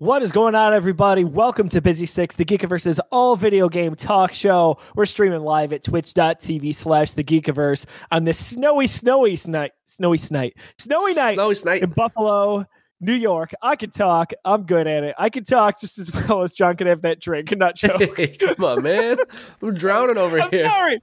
What is going on, everybody? Welcome to Busy Sticks, the Geekiverse's all video game talk show. We're streaming live at twitch.tv slash the Geekiverse on this snowy, snowy night, snowy night, snowy night Snowy night. in Buffalo, New York. I can talk. I'm good at it. I can talk just as well as John can have that drink and not choke. Come on, man. I'm drowning over I'm here. sorry.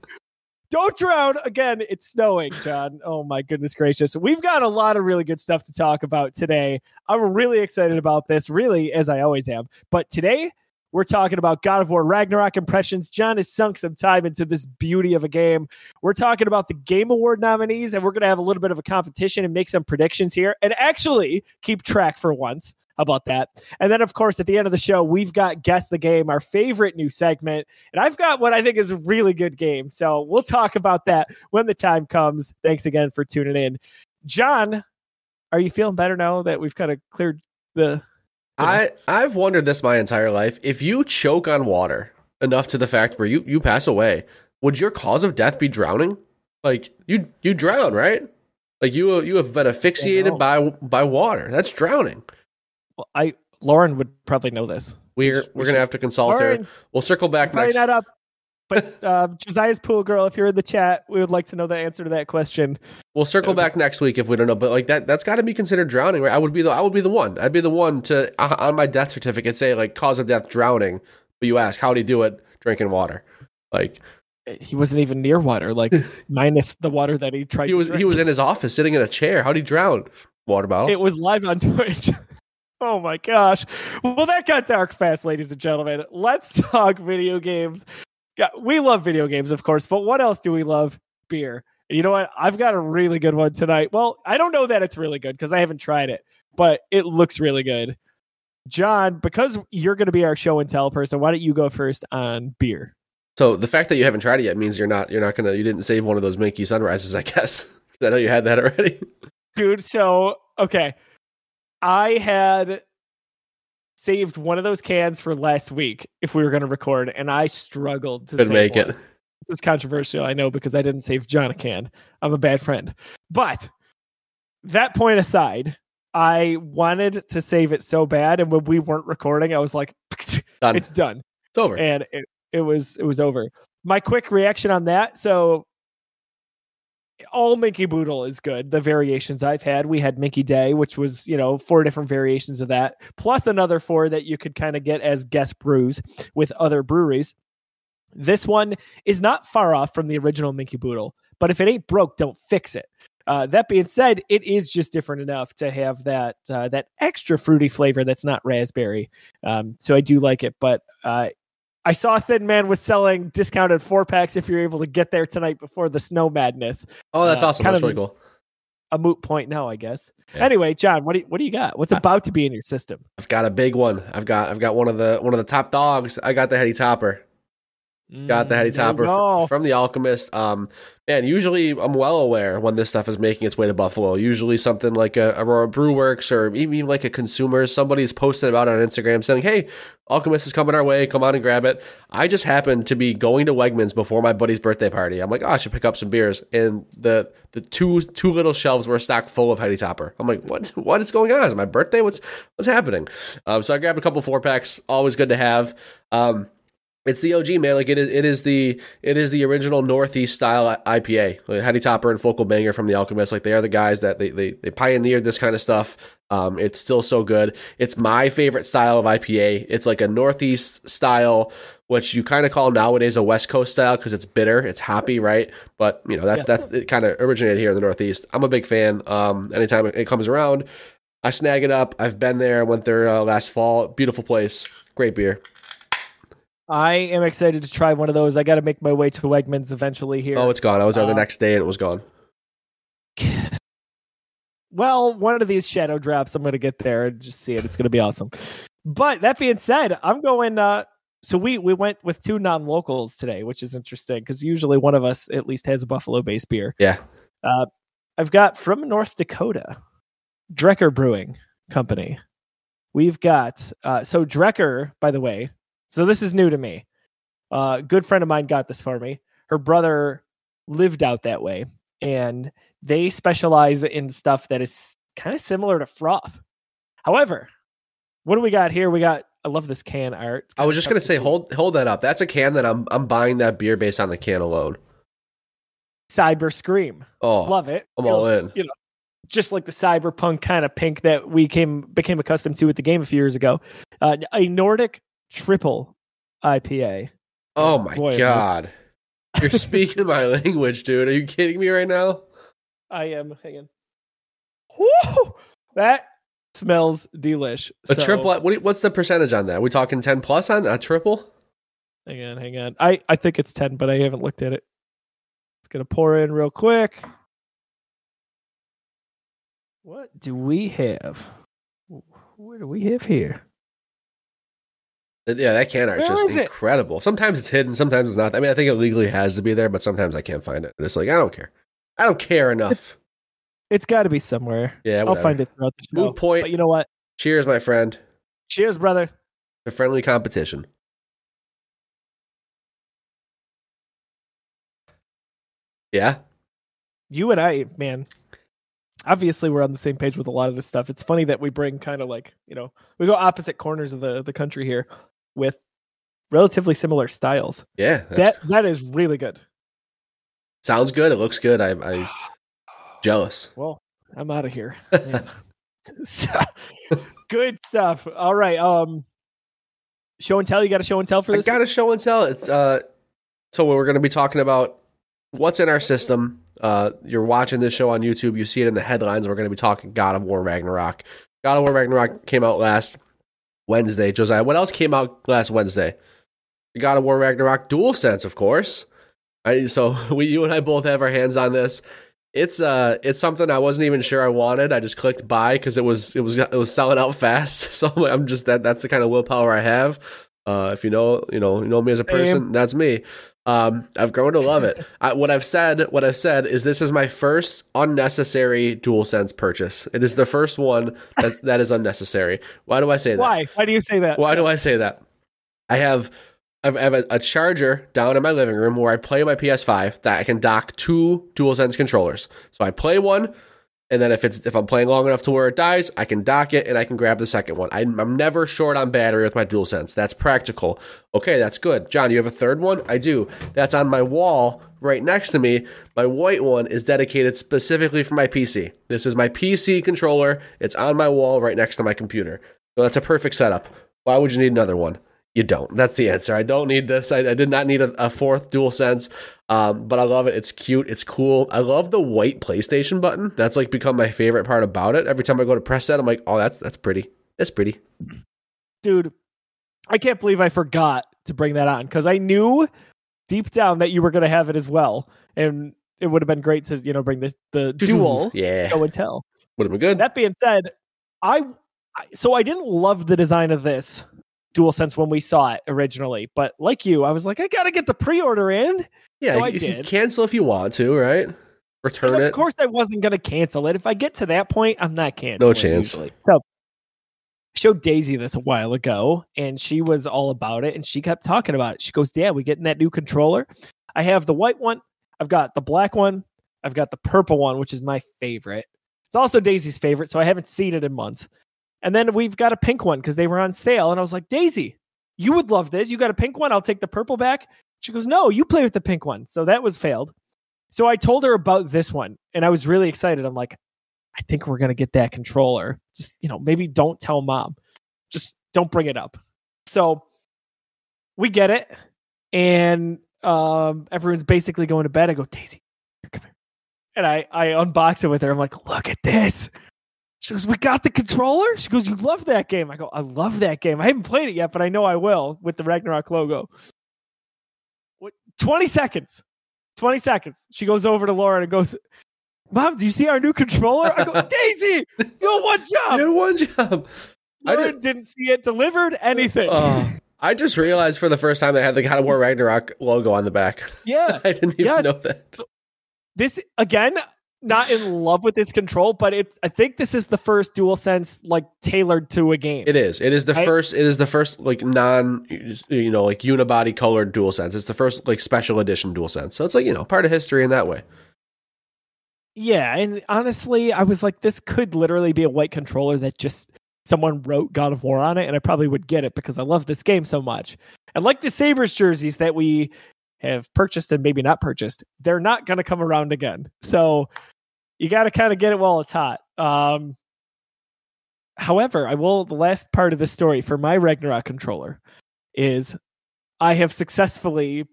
Don't drown again. It's snowing, John. Oh my goodness gracious. We've got a lot of really good stuff to talk about today. I'm really excited about this, really, as I always am. But today, we're talking about God of War Ragnarok impressions. John has sunk some time into this beauty of a game. We're talking about the Game Award nominees, and we're going to have a little bit of a competition and make some predictions here and actually keep track for once. About that? And then, of course, at the end of the show, we've got Guess the Game, our favorite new segment. And I've got what I think is a really good game. So we'll talk about that when the time comes. Thanks again for tuning in. John, are you feeling better now that we've kind of cleared the. I I've wondered this my entire life. If you choke on water enough to the fact where you you pass away, would your cause of death be drowning? Like you you drown, right? Like you you have been asphyxiated by by water. That's drowning. I Lauren would probably know this. We're We we're gonna have to consult Lauren, her. We'll circle back next. not up. But uh, Josiah's pool girl, if you're in the chat, we would like to know the answer to that question. We'll circle back next week if we don't know. But like that, that's got to be considered drowning, right? I would be the I would be the one. I'd be the one to uh, on my death certificate say like cause of death drowning. But you ask how would he do it? Drinking water. Like He wasn't even near water, like minus the water that he tried. he to was drink. he was in his office sitting in a chair. How'd he drown? Water bottle. It was live on Twitch. Oh my gosh. Well, that got dark fast, ladies and gentlemen. Let's talk video games. Yeah, we love video games, of course, but what else do we love? Beer. And you know what? I've got a really good one tonight. Well, I don't know that it's really good because I haven't tried it, but it looks really good. John, because you're going to be our show and tell person, why don't you go first on beer? so the fact that you haven't tried it yet means you're not you're not gonna you didn't save one of those Minky sunrises, I guess. I know you had that already. dude so okay i had saved one of those cans for last week if we were going to record and i struggled to save make one. it. this is controversial i know because i didn't save john a can i'm a bad friend but that point aside i wanted to save it so bad and when we weren't recording i was like Done. it's done It's over. and it, it was it was over. My quick reaction on that. So all Minky Boodle is good. The variations I've had, we had Minky Day, which was you know four different variations of that, plus another four that you could kind of get as guest brews with other breweries. This one is not far off from the original Minky Boodle, but if it ain't broke, don't fix it. Uh, that being said, it is just different enough to have that uh, that extra fruity flavor that's not raspberry. Um, so I do like it, but uh, I saw Thin Man was selling discounted four packs if you're able to get there tonight before the snow madness. oh, that's uh, awesome. kind That's of- really cool. A moot point now, I guess. Yeah. Anyway, John, what do you, what do you got? What's about to be in your system? I've got a big one. I've got I've got one of the one of the top dogs. I got the heady topper. Got the heady Mm, you topper from the Alchemist. Um, man, usually I'm well aware when this stuff is making its way to Buffalo. Usually something like a Aurora Brew Works or even like a consumer, somebody's posted about it on Instagram saying, "Hey, Alchemist is coming our way. Come on and grab it." I just happened to be going to Wegmans before my buddy's birthday party. I'm like, "Oh, I should pick up some beers," and the the two two little shelves were stocked full of heady topper. I'm like, "What? What is going on? Is it my birthday? What's what's happening?" Um, so I grabbed a couple four packs. Always good to have. Um, it's the OG man. Like it is, it is the it is the original Northeast style IPA. Like Heady Topper and Focal Banger from the Alchemist. Like they are the guys that they they, they pioneered this kind of stuff. Um, it's still so good. It's my favorite style of IPA. It's like a Northeast style, which you kind of call nowadays a West Coast style because it's bitter, it's hoppy, right? But you know that's Yeah. that's it. Kind of originated here in the Northeast. I'm a big fan. Um, anytime it comes around, I snag it up. I've been there. I went there uh, last fall. Beautiful place. Great beer. I am excited to try one of those. I got to make my way to Wegmans eventually here. Oh, it's gone. I was there the Uh, next day and it was gone. well, one of these shadow drops, I'm going to get there and just see it. It's going to be awesome. But that being said, I'm going. Uh, so we we went with two non-locals today, which is interesting because usually one of us at least has a Buffalo-based beer. Yeah. Uh, I've got from North Dakota, Drekker Brewing Company. We've got uh, so Drekker, by the way. So this is new to me. Uh, good friend of mine got this for me. Her brother lived out that way, and they specialize in stuff that is kind of similar to froth. However, what do we got here? We got. I love this can art. I was just gonna say, see. hold hold that up. That's a can that I'm I'm buying that beer based on the can alone. Cyber Scream. Oh, Love it. I'm all in. You know, just like the cyberpunk kind of pink that we came became accustomed to with the game a few years ago. Uh, a Nordic triple IPA. oh my Boy, god, you're speaking my language, dude. Are you kidding me right now? I am. Hang on. Woo! That smells delish. A So- triple. What, what's the percentage on that? we talking ten plus on a triple? Hang on, hang on. I I think it's ten, but I haven't looked at it. It's gonna pour in real quick. What do we have? What do we have here? Yeah, that can art is Where just is it? incredible. Sometimes it's hidden, sometimes it's not. I mean, I think it legally has to be there, but sometimes I can't find it. And it's like I don't care. I don't care enough. It's got to be somewhere. Yeah, I'll find it throughout the show. Moot point. But you know what? Cheers, my friend. Cheers, brother. A friendly competition. Yeah. You and I, man. Obviously, we're on the same page with a lot of this stuff. It's funny that we bring kind of like you know we go opposite corners of the the country here with relatively similar styles. Yeah. That that is really good. sounds good. It looks good. I, I jealous. Well, I'm out of here. good stuff. All right. Um, show and tell. You got a show and tell for I this? got a show and tell. It's uh, so we're going to be talking about what's in our system. Uh, you're watching this show on YouTube. You see it in the headlines. We're going to be talking God of War Ragnarok. God of War Ragnarok came out last Wednesday. Josiah, what else came out last Wednesday? God of War Ragnarok Dual Sense, of course. I, so we, you and I both have our hands on this. It's uh, it's something I wasn't even sure I wanted. I just clicked buy because it was it was it was selling out fast. So I'm just that that's the kind of willpower I have. Uh, if you know, you know, you know me as a Same. person, that's me. Um, I've grown to love it. I, what I've said, what I've said is this is my first unnecessary DualSense purchase. It is the first one that that is unnecessary. Why do I say that? Why? Why do you say that? Why do I say that? I have I have a, a charger down in my living room where I play my PS5 that I can dock two DualSense controllers. So I play one, and then if it's if I'm playing long enough to where it dies, I can dock it and I can grab the second one. I'm, I'm never short on battery with my DualSense. That's practical. Okay, that's good. John, you have a third one? I do. That's on my wall right next to me. My white one is dedicated specifically for my PC. This is my PC controller. It's on my wall right next to my computer. So that's a perfect setup. Why would you need another one? You don't. That's the answer. I don't need this. I, I did not need a, a fourth dual sense, um, but I love it. It's cute. It's cool. I love the white PlayStation button. That's like become my favorite part about it. Every time I go to press that, I'm like, oh, that's that's pretty. That's pretty. dude i can't believe i forgot to bring that on because i knew deep down that you were going to have it as well and it would have been great to you know bring this the dual Yeah, show and tell would have been good. that being said I, I so i didn't love the design of this dual sense when we saw it originally but like you i was like i gotta get the pre-order in yeah, so I you can did. cancel if you want to, right? Return And it. of course i wasn't gonna cancel it if i get to that point i'm not canceling No chance. usually. so I showed daisy this a while ago and she was all about it and she kept talking about it she goes dad we getting that new controller i have the white one i've got the black one i've got the purple one which is my favorite it's also daisy's favorite so i haven't seen it in months and then we've got a pink one because they were on sale and i was like daisy you would love this you got a pink one i'll take the purple back she goes no you play with the pink one so that was failed so I told her about this one and I was really excited. I'm like, I think we're going to get that controller. Just, you know, maybe don't tell mom. Just don't bring it up. So we get it. And um, everyone's basically going to bed. I go, Daisy, come here. And I, I unbox it with her. I'm like, look at this. She goes, We got the controller? She goes, You love that game. I go, I love that game. I haven't played it yet, but I know I will with the Ragnarok logo. What 20 seconds. 20 seconds. She goes over to Laura and goes, Mom, do you see our new controller? I go, Daisy, you have one job. You had one job. I Laura did- didn't see it delivered, anything. Oh, I just realized for the first time they had the God of War Ragnarok logo on the back. yeah. I didn't even Yes. know that. This again, not in love with this control, but it I think this is the first dual sense like tailored to a game. It is. It is the first. It is the first like non, you know, like unibody colored dual sense. It's the first like special edition dual sense. So it's like you know part of history in that way. Yeah, and honestly, I was like, this could literally be a white controller that just someone wrote God of War on it, and I probably would get it because I love this game so much. And like the Sabres jerseys that we have purchased and maybe not purchased, they're not going to come around again. So you got to kind of get it while it's hot. Um, however, I will. The last part of the story for my Ragnarok controller is I have successfully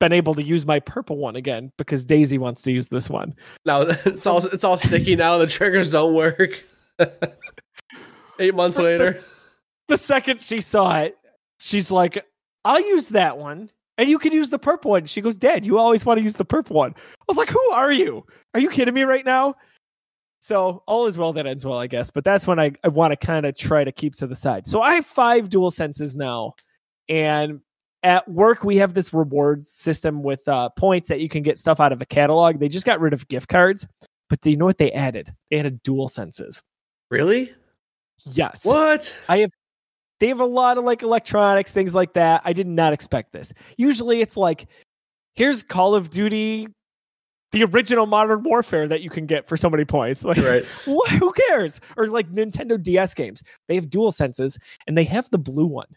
been able to use my purple one again because Daisy wants to use this one. Now it's all it's all sticky now. The triggers don't work. Eight months later. The second she saw it, she's like, I'll use that one. And you can use the purple one. She goes, Dad, you always want to use the purple one. I was like, Who are you? Are you kidding me right now? So all is well that ends well, I guess. But that's when I, I want to kind of try to keep to the side. So I have five dual senses now. And at work, we have this rewards system with uh, points that you can get stuff out of a catalog. They just got rid of gift cards. But do you know what they added? They added dual senses. Really? Yes. What? I have they have a lot of like electronics, things like that. I did not expect this. Usually it's like, here's Call of Duty, the original Modern Warfare that you can get for so many points. Like, Right. what, who cares? Or like Nintendo DS games. They have dual senses and they have the blue one.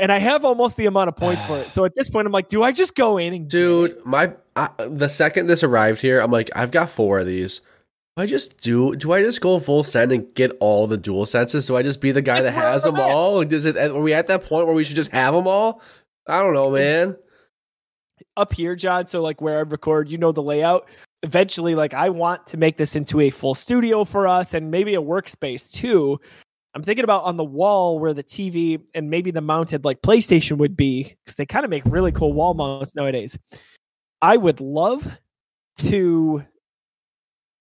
And I have almost the amount of points for it. So at this point, I'm like, do I just go in and get it? Dude, my I, the second this arrived here, I'm like, I've got four of these. Do I just do? Do I just go full send and get all the dual senses? Do I just be the guy that has them all? Like, Does it? Are we at that point where we should just have them all? I don't know, man. up here, John. So like where I record, you know the layout. Eventually, like I want to make this into a full studio for us and maybe a workspace too. I'm thinking about on the wall where the TV and maybe the mounted like PlayStation would be because they kind of make really cool wall mounts nowadays. I would love to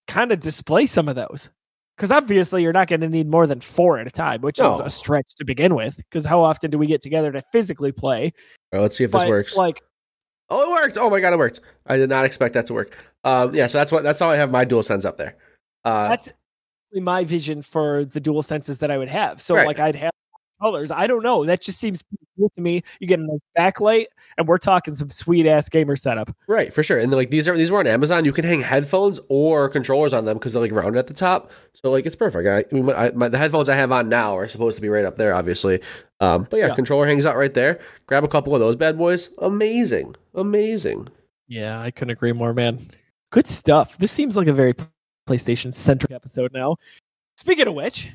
kind of display some of those because obviously you're not going to need more than four at a time, which is a stretch to begin with. Because how often do we get together to physically play? Right, let's see if this works. Like oh, it worked! Oh my god, it worked! I did not expect that to work. Um, yeah, so that's what that's how I have my dual sense up there. Uh, that's my vision for the dual senses that I would have. So Right. like I'd have colors. I don't know. That just seems cool to me. You get a nice backlight, and we're talking some sweet ass gamer setup. Right, for sure. And like these are these were on Amazon. You can hang headphones or controllers on them because they're like rounded at the top. So like it's perfect. I, I mean, I, my, the headphones I have on now are supposed to be right up there, obviously. Um, but yeah, Yeah. controller hangs out right there. Grab a couple of those bad boys. Amazing, amazing. Yeah, I couldn't agree more, man. Good stuff. This seems like a very PlayStation centric episode now. Speaking of which,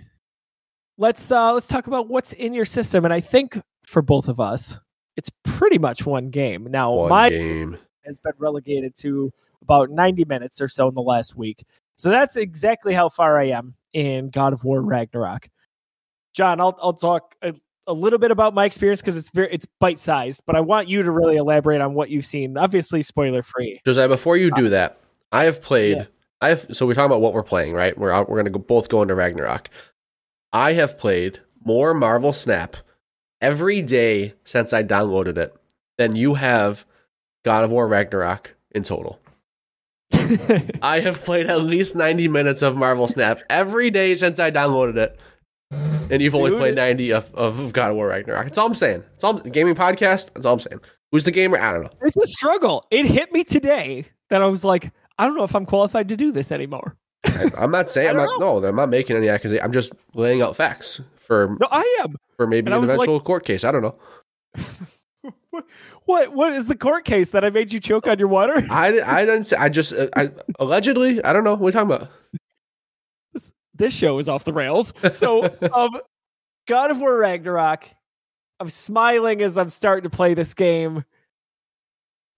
let's uh let's talk about what's in your system. And I think for both of us, it's pretty much one game. Now, One my game. has been relegated to about 90 minutes or so in the last week. So that's exactly how far I am in God of War Ragnarok. John, I'll I'll talk a, a little bit about my experience because it's very it's bite sized, but I want you to really elaborate on what you've seen. Obviously, spoiler free. Josiah, before you do that, I have played. Yeah. I have. So we're talking about what we're playing, right? We're out, we're gonna go, both go into Ragnarok. I have played more Marvel Snap every day since I downloaded it than you have God of War Ragnarok in total. I have played at least 90 minutes of Marvel Snap every day since I downloaded it. And you've only played 90 of, of God of War Ragnarok. That's all I'm saying. It's all gaming podcast. That's all I'm saying. Who's the gamer? I don't know. it's a struggle. It hit me today that I was like, I don't know if I'm qualified to do this anymore. I, I'm not saying I'm not. No, I'm not making any accusation. I'm just laying out facts for No, I am. for maybe And an was like- eventual court case. I don't know. What, what is the court case that I made you choke on your water? I, I didn't say. I just uh, I allegedly. I don't know. What are you talking about? this show is off the rails. So, um, God of War Ragnarok. I'm smiling as I'm starting to play this game.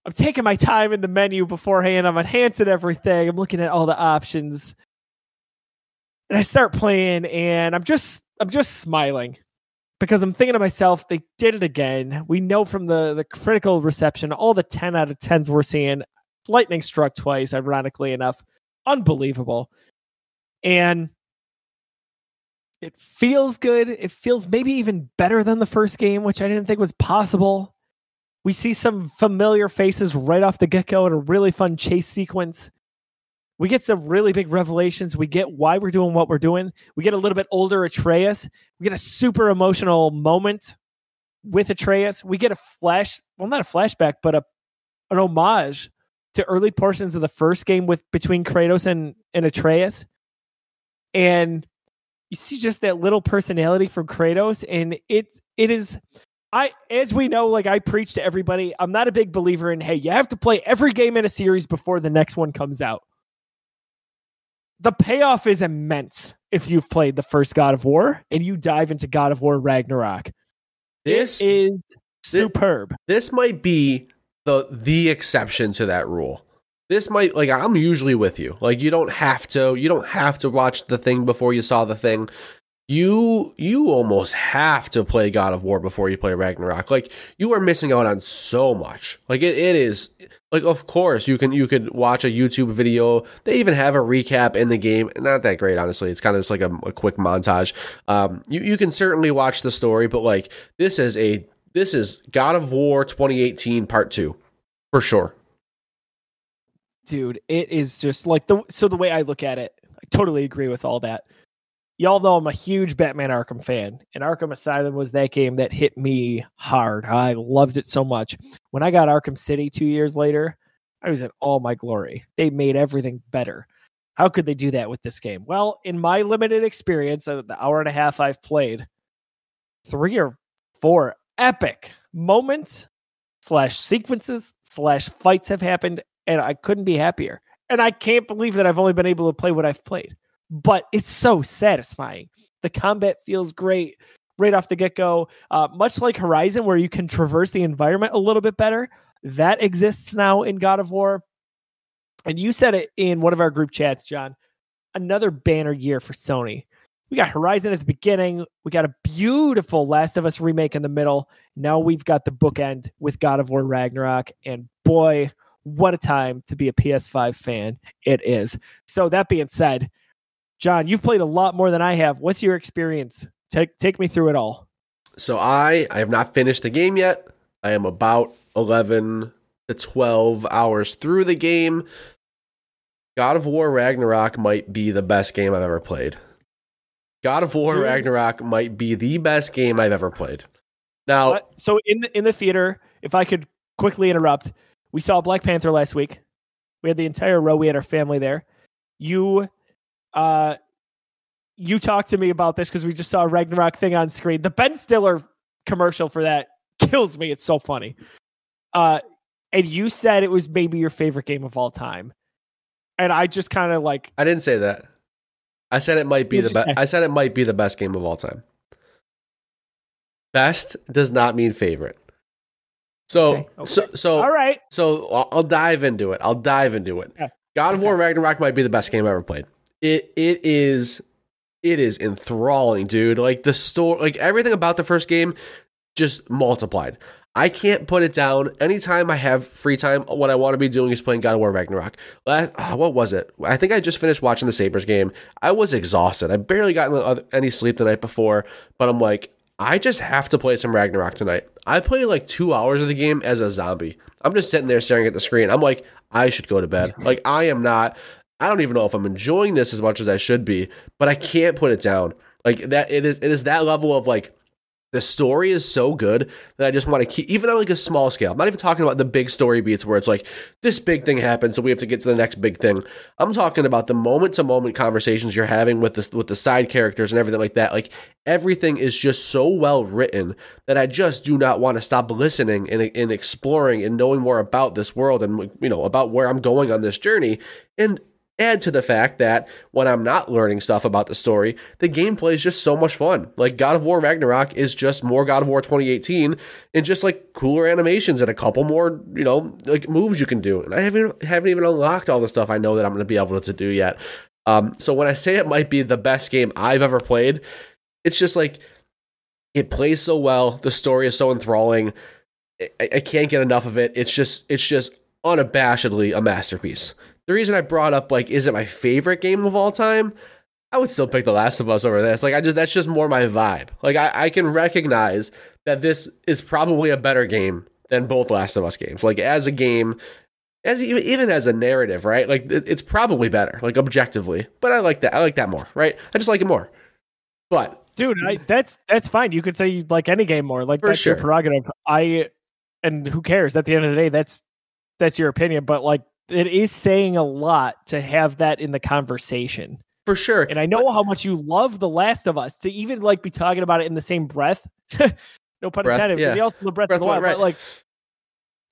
I'm taking my time in the menu beforehand. I'm enhancing everything. I'm looking at all the options, and I start playing, and I'm just I'm just smiling because I'm thinking to myself, they did it again. We know from the the critical reception, all the 10 out of 10s we're seeing. Lightning struck twice, ironically enough. Unbelievable. And it feels good. It feels maybe even better than the first game, which I didn't think was possible. We see some familiar faces right off the get go in a really fun chase sequence. We get some really big revelations. We get why we're doing what we're doing. We get a little bit older Atreus. We get a super emotional moment with Atreus. We get a flash, well, not a flashback, but a an homage to early portions of the first game with between Kratos and, and Atreus. And you see just that little personality from Kratos, and it it is. I, as we know, like I preach to everybody, I'm not a big believer in, hey, you have to play every game in a series before the next one comes out. The payoff is immense if you've played the first God of War and you dive into God of War Ragnarok. This it is superb. This might be the the exception to that rule. This might like I'm usually with you. Like you don't have to you don't have to watch the thing before you saw the thing you you almost have to play God of War before you play Ragnarok. Like you are missing out on so much. Like it, it is like of course you can you could watch a YouTube video. They even have a recap in the game. Not that great, honestly. It's kind of just like a, a quick montage. Um, you you can certainly watch the story, but like this is a this is God of War 2018 Part Two for sure. Dude, it is just like the so the way I look at it, I totally agree with all that y'all know I'm a huge Batman Arkham fan, and Arkham Asylum was that game that hit me hard. I loved it so much. When I got Arkham City two years later, I was in all my glory. They made everything better. How could they do that with this game? Well, in my limited experience of the hour and a half I've played, three or four epic moments slash sequences slash fights have happened, and I couldn't be happier. And I can't believe that I've only been able to play what I've played but it's so satisfying. The combat feels great right off the get go. Uh, much like Horizon, where you can traverse the environment a little bit better, that exists now in God of War. And you said it in one of our group chats, John. Another banner year for Sony. We got Horizon at the beginning. We got a beautiful Last of Us remake in the middle. Now we've got the bookend with God of War Ragnarok. And boy, what a time to be a PS5 fan it is. So, that being said, John, you've played a lot more than I have. What's your experience? Take take me through it all. So I I have not finished the game yet. I am about 11 to 12 hours through the game. God of War Ragnarok might be the best game I've ever played. God of War Dude. Ragnarok might be the best game I've ever played. Now, uh, so in the, in the theater, if I could quickly interrupt, we saw Black Panther last week. We had the entire row. We had our family there. You uh, you talked to me about this because we just saw a Ragnarok thing on screen. The Ben Stiller commercial for that kills me. It's so funny. Uh, and you said it was maybe your favorite game of all time, and I just kind of like. I didn't say that. I said it might be the best. I said it might be the best game of all time. Best does not mean favorite. So, okay, okay. so, so, all right. So I'll, I'll, dive into it. I'll dive into it. Yeah. God of. War Ragnarok might be the best game I ever played it it is it is enthralling, dude. Like the story, like everything about the first game just multiplied. I can't put it down. Anytime I have free time, what I want to be doing is playing God of War Ragnarok. Last, uh, what was it? I think I just finished watching the Sabres game. I was exhausted. I barely got any sleep the night before, but I'm like, I just have to play some Ragnarok tonight. I played like two hours of the game as a zombie. I'm just sitting there staring at the screen. I'm like, I should go to bed. Like, I am not. I don't even know if I'm enjoying this as much as I should be, but I can't put it down. Like that it is it is that level of like the story is so good that I just want to keep even on like a small scale. I'm not even talking about the big story beats where it's like this big thing happened, so we have to get to the next big thing. I'm talking about the moment to moment conversations you're having with the with the side characters and everything like that. Like everything is just so well written that I just do not want to stop listening and, and exploring and knowing more about this world and you know about where I'm going on this journey. And Add to the fact that when I'm not learning stuff about the story, the gameplay is just so much fun. Like God of War Ragnarok is just more God of War 2018 and just like cooler animations and a couple more, you know, like moves you can do. And I haven't haven't even unlocked all the stuff I know that I'm going to be able to do yet. Um, so when I say it might be the best game I've ever played, it's just like it plays so well. The story is so enthralling. I, I can't get enough of it. It's just it's just unabashedly a masterpiece the reason I brought up like is it my favorite game of all time? I would still pick The Last of Us over this. Like I just that's just more my vibe. Like I, I can recognize that this is probably a better game than both Last of Us games. Like as a game, as even even as a narrative, right? Like it, it's probably better, like objectively. But I like that. I like that more, right? I just like it more. But dude, I, that's that's fine. You could say you like any game more. Like that's sure. your prerogative. I and who cares? At the end of the day, that's that's your opinion. But like it is saying a lot to have that in the conversation. for sure. And I know how much you love The Last of Us to even like be talking about it in the same breath. no pun Breath, intended, because yeah. also the breath, Breath of the Wild. But like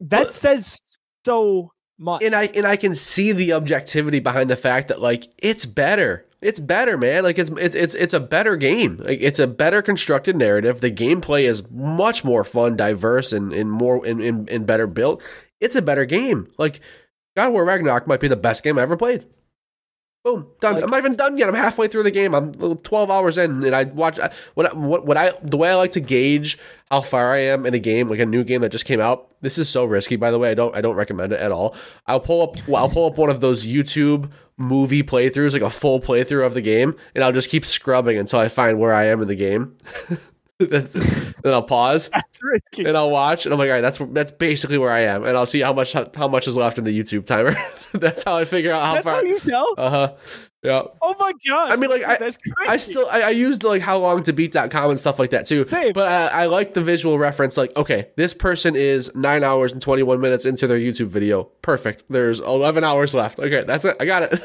that But- says so much. and I and I can see the objectivity behind the fact that like it's better. It's better, man. Like it's it's it's it's a better game. Like it's a better constructed narrative. The gameplay is much more fun, diverse, and and more and, and, and better built. It's a better game. Like God of War Ragnarok might be the best game I ever played. Boom, done. Like- I'm not even done yet. I'm halfway through the game. I'm 12 hours in, and I watch what what what I the way I like to gauge how far I am in a game, like a new game that just came out. This is so risky, by the way. I don't I don't recommend it at all. I'll pull up well, I'll pull up one of those YouTube movie playthroughs, like a full playthrough of the game, and I'll just keep scrubbing until I find where I am in the game. That's, then I'll pause That's risky. and I'll watch, and I'm like, all right, that's that's basically where I am, and I'll see how much how much is left in the YouTube timer. that's how I figure out how That's far. how you know. Uh huh. Yeah. Oh my gosh! I mean, like, I- that's crazy. I still I, I used like how long to beat.com and stuff like that too. Same. But I, I like the visual reference. Like, okay, this person is nine hours and twenty one minutes into their YouTube video. Perfect. There's eleven hours left. Okay, that's it. I got it.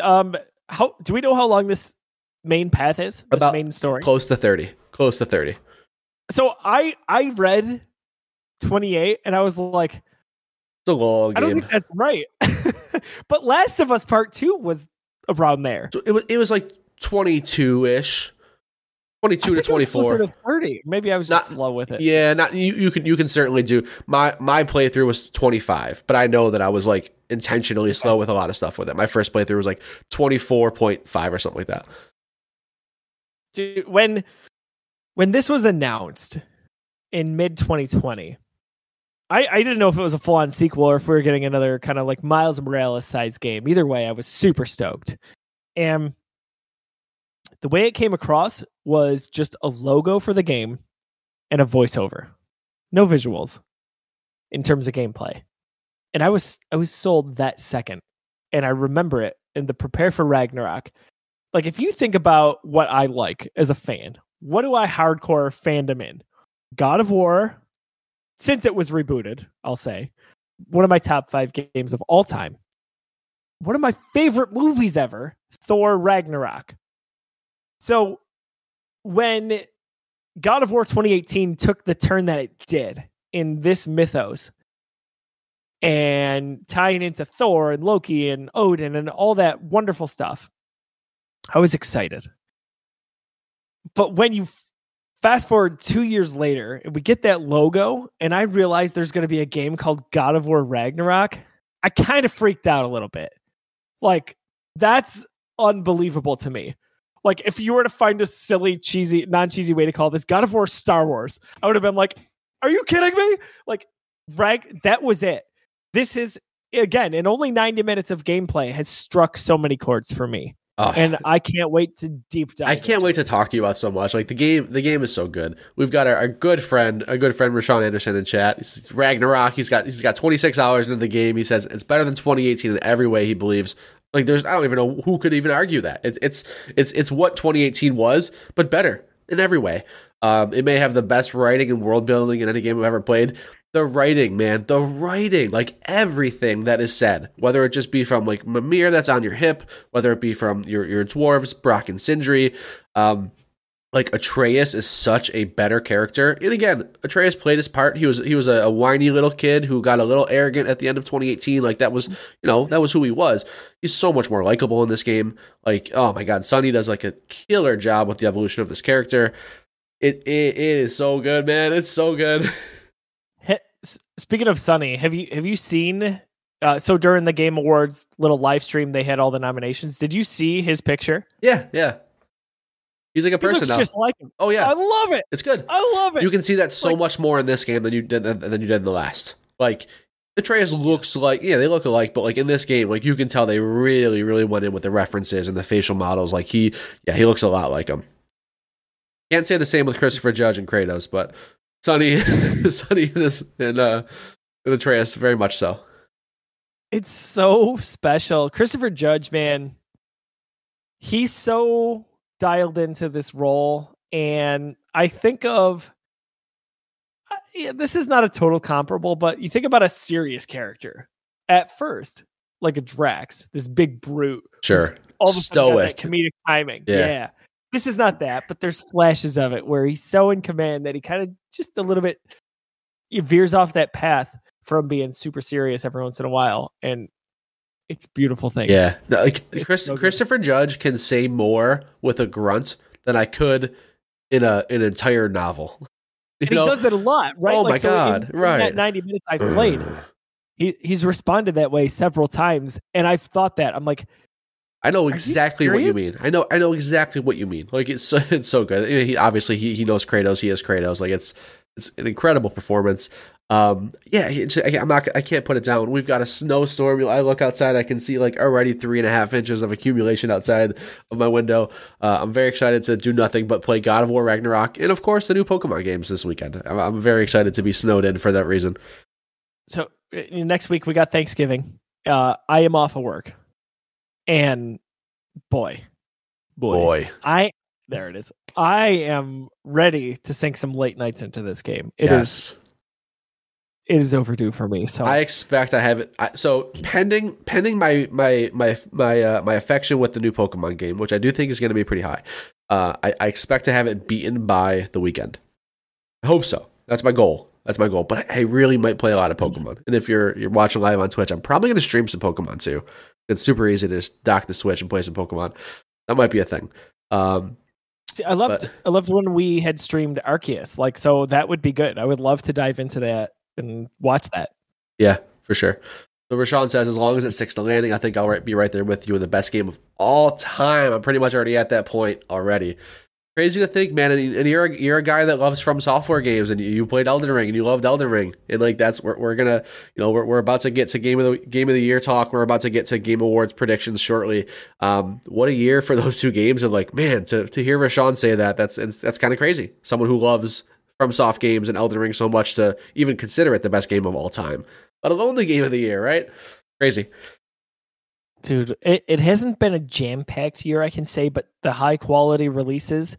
um, how do we know how long this main path is? This About main story. Close to thirty. Close to thirty. So I I read twenty eight, and I was like, It's a long I don't game. think that's right. but Last of Us Part Two was around there. So it was it was like twenty two ish. 22 I two to think it was closer to thirty. Maybe I was just Not- slow with it. Yeah, not you. You can you can certainly do my my playthrough was twenty five, but I know that I was like intentionally slow with a lot of stuff with it. My first playthrough was like twenty four point five or something like that. Dude, when when this was announced in mid 2020 I, I didn't know if it was a full-on sequel or if we were getting another kind of like miles morales size game. Either way i was super stoked. And the way it came across was just a logo for the game and a voiceover. No visuals in terms of gameplay. And i was i was sold that second. And i remember it in the prepare for ragnarok like if you think about what I like as a fan, what do I hardcore fandom in? God of War, since it was rebooted, I'll say, one of my top five games of all time. One of my favorite movies ever, Thor Ragnarok. So when God of War 2018 took the turn that it did in this mythos and tying into Thor and Loki and Odin and all that wonderful stuff, I was excited. But when you fast forward two years later and we get that logo, and I realize there's going to be a game called God of War Ragnarok, I kind of freaked out a little bit. Like, that's unbelievable to me. Like, if you were to find a silly, cheesy, non cheesy way to call this God of War Star Wars, I would have been like, are you kidding me? Like, Rag, that was it. This is, again, in only 90 minutes of gameplay has struck so many chords for me Oh, and I can't wait to deep dive. I can't wait to talk to you about so much. Like the game, the game is so good. We've got our, our good friend, a good friend, Rashawn Anderson in chat. He's Ragnarok. He's got he's got 26 hours into the game. He says it's better than 2018 in every way. He believes. Like there's, I don't even know who could even argue that. It's it's it's it's what 2018 was, but better in every way. Um, it may have the best writing and world building in any game I've ever played. The writing, man, the writing, like everything that is said, whether it just be from like Mimir that's on your hip, whether it be from your your dwarves, Brok and Sindri, um, like Atreus is such a better character. And again, Atreus played his part. He was he was a, a whiny little kid who got a little arrogant at the end of 2018. Like that was, you know, that was who he was. He's so much more likable in this game. Like, oh my god, Sunny does like a killer job with the evolution of this character. It it, it is so good, man. It's so good. Speaking of Sunny, have you have you seen? Uh, so during the Game Awards little live stream, they had all the nominations. Did you see his picture? yeah, yeah. He's like a person looks now. just like him. oh yeah, I love it. it's good. I love it. You can see that so Like- much more in this game than you did than, than you did in the last. Like Atreus looks like yeah, they look alike, but like in this game, like you can tell they really, really went in with the references and the facial models. Like he, yeah, he looks a lot like him. Can't say the same with Christopher Judge and Kratos, but Sunny, Sunny, and this and uh, and Atreus very much so. It's so special. Christopher Judge, man, he's so dialed into this role. And I think of yeah, this is not a total comparable, but you think about a serious character at first. like a Drax, this big brute. Sure. All of a sudden got Stoic. comedic timing. Yeah. Yeah. This is not that, but there's flashes of it where he's so in command that he kind of just a little bit he veers off that path from being super serious every once in a while. And it's a beautiful thing. Yeah. Like Chris, so. Christopher Judge can say more with a grunt than I could in a an entire novel. You And know? he does it a lot, right? Oh my so God, in right. that 90 minutes I've played, he, he's responded that way several times. And I've thought that. I'm like, I know you exactly what you mean. I know I know exactly what you mean. Like it's so, it's so good. He obviously he, he knows Kratos. He is Kratos. Like it's it's an incredible performance. Um, yeah, I- I'm not. I can't put it down. We've got a snowstorm. I look outside. I can see like already three and a half inches of accumulation outside of my window. Uh, I'm very excited to do nothing but play God of War Ragnarok and of course the new Pokemon games this weekend. I'm, I'm very excited to be snowed in for that reason. so uh, next week we got Thanksgiving. Uh, I am off of work. And boy, boy, Boy, I, there it is. I am ready to sink some late nights into this game. It is, yes. it is overdue for me. So I expect I have it. I, so pending pending my my my my uh, my affection with the new Pokemon game, which I do think is going to be pretty high. Uh, I, I expect to have it beaten by the weekend. I hope so. That's my goal. That's my goal. But I really might play a lot of Pokemon. And if you're you're watching live on Twitch, I'm probably going to stream some Pokemon too. It's super easy to just dock the Switch and play some Pokemon. That might be a thing. Um, See, I loved But- I loved when we had streamed Arceus. Like so that would be good. I would love to dive into that and watch that. Yeah, for sure. So Rashawn says, as long as it sticks to landing, I think I'll be right there with you in the best game of all time. I'm pretty much already at that point already. Crazy to think, man. And, and you're a, you're a guy that loves From Software games, and you, you played Elden Ring, and you loved Elden Ring, and like that's we're, we're gonna, you know, we're, we're about to get to game of the game of the year talk. We're about to get to Game Awards predictions shortly. Um, what a year for those two games, and like, man, to to hear Rashawn say that, that's that's kind of crazy. Someone who loves From Soft games and Elden Ring so much to even consider it the best game of all time let alone the game of the year, right? Crazy. Dude, it, it hasn't been a jam packed year, I can say, but the high quality releases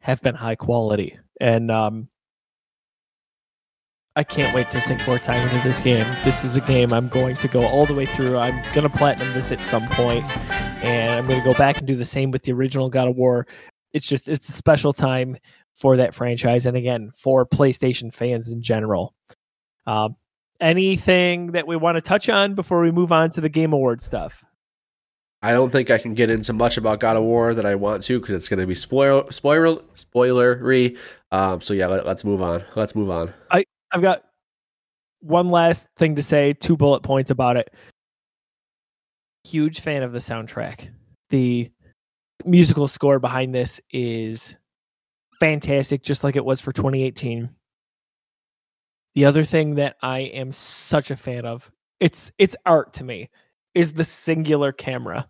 have been high quality. And um I can't wait to sink more time into this game. This is a game I'm going to go all the way through. I'm gonna platinum this at some point, and I'm gonna go back and do the same with the original God of War. It's just it's a special time for that franchise, and again for PlayStation fans in general. Um, anything that we want to touch on before we move on to the Game Award stuff? I don't think I can get into much about God of War that I want to because it's going to be spoil spoiler spoilery. Um, so yeah, let, let's move on. Let's move on. I I've got one last thing to say, two bullet points about it. Huge fan of the soundtrack. The musical score behind this is fantastic, just like it was for 2018. The other thing that I am such a fan of, it's it's art to me, is the singular camera.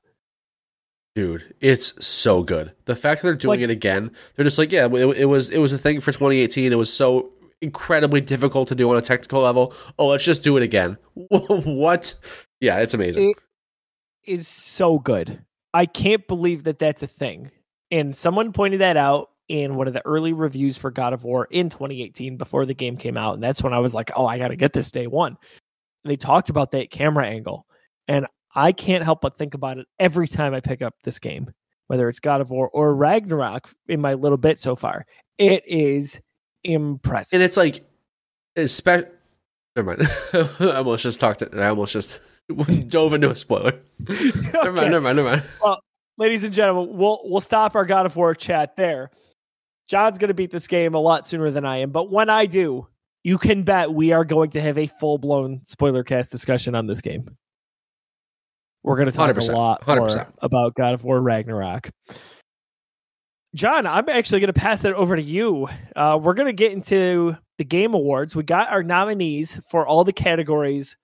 Dude, it's so good. The fact that they're doing Like- it again, they're just like, yeah, it, it was it was a thing for 2018. It was so incredibly difficult to do on a technical level. Oh, let's just do it again. what? Yeah, it's amazing. It is so good. I can't believe that that's a thing. And someone pointed that out in one of the early reviews for God of War in 2018 before the game came out. And that's when I was like, oh, I got to get this day one. And they talked about that camera angle. And I can't help but think about it every time I pick up this game, whether it's God of War or Ragnarok in my little bit so far. It is impressive. and it's like spe- never mind i almost just talked to, i almost just dove into a spoiler never mind never mind never mind Well, ladies and gentlemen, we'll we'll stop our God of War chat there. John's going to beat this game a lot sooner than I am, but when I do, you can bet we are going to have a full blown spoiler cast discussion on this game. We're going to talk 100%, a lot more about God of War Ragnarok. John, I'm actually going to pass it over to you. Uh, we're going to get into the Game Awards. We got our nominees for all the categories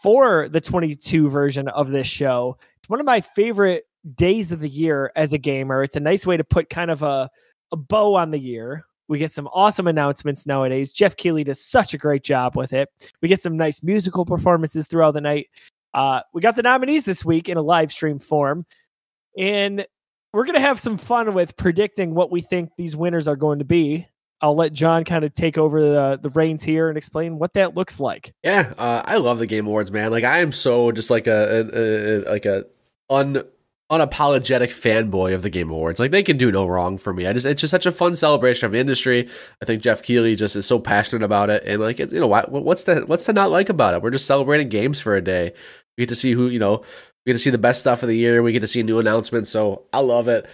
for the 22 version of this show. It's one of my favorite days of the year as a gamer. It's a nice way to put kind of a, a bow on the year. We get some awesome announcements nowadays. Geoff Keighley does such a great job with it. We get some nice musical performances throughout the night. Uh, we got the nominees this week in a live stream form. And we're going to have some fun with predicting what we think these winners are going to be. I'll let John kind of take over the the reins here and explain what that looks like. Yeah, uh, I love the Game Awards, man. Like I am so just like a, a, a like a un unapologetic fanboy of the Game Awards. Like they can do no wrong for me. I just it's just such a fun celebration of the industry. I think Geoff Keighley just is so passionate about it, and like you know what what's the what's to not like about it? We're just celebrating games for a day. We get to see who you know. We get to see the best stuff of the year. We get to see new announcements. So I love it.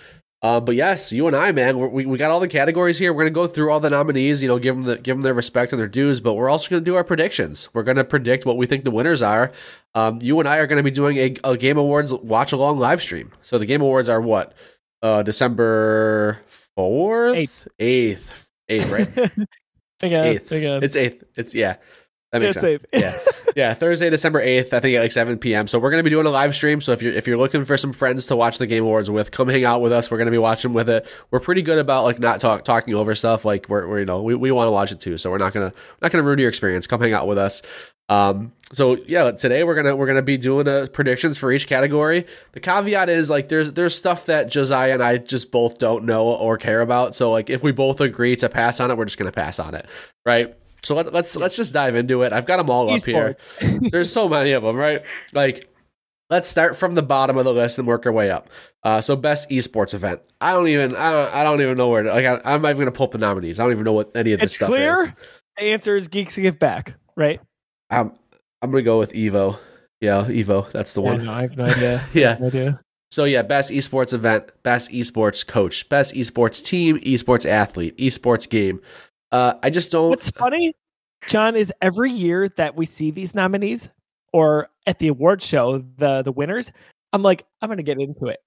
Uh, but yes, you and I, man, we we got all the categories here. We're gonna go through all the nominees. You know, give them the give them their respect and their dues. But we're also gonna do our predictions. We're gonna predict what we think the winners are. Um, you and I are gonna be doing a, a Game Awards watch along live stream. So the Game Awards are what? Uh, December fourth, Eighth. eighth, eighth, right? Again, Eighth. again. it's eighth. It's yeah. That makes sense. eighth. Yeah, yeah. Thursday, December eighth, I think at like seven p.m. So we're gonna be doing a live stream. So if you're if you're looking for some friends to watch the Game Awards with, come hang out with us. We're gonna be watching with it. We're pretty good about like not talk talking over stuff. Like we're, we're you know we, we want to watch it too. So we're not gonna not gonna ruin your experience. Come hang out with us. Um. So yeah, today we're gonna we're gonna be doing uh, predictions for each category. The caveat is like there's there's stuff that Josiah and I just both don't know or care about. So like if we both agree to pass on it, we're just gonna pass on it, right? So let, let's let's just dive into it. I've got them all up here. There's so many of them, right? Like, let's start from the bottom of the list and work our way up. Uh, so best esports event. I don't even I don't, I don't even know where. To, like, I, I'm not even gonna pull up the nominees. I don't even know what any of this It's stuff clear. is. The answer is Geeks Give Back, right? I'm I'm gonna go with Evo. Yeah, Evo. That's the Yeah, one. no, I have no idea. Yeah. No idea. So yeah, best esports event, best esports coach, best esports team, esports athlete, esports game. Uh, I just don't. What's funny, John, is every year that we see these nominees or at the award show, the the winners, I'm like, I'm gonna get into it.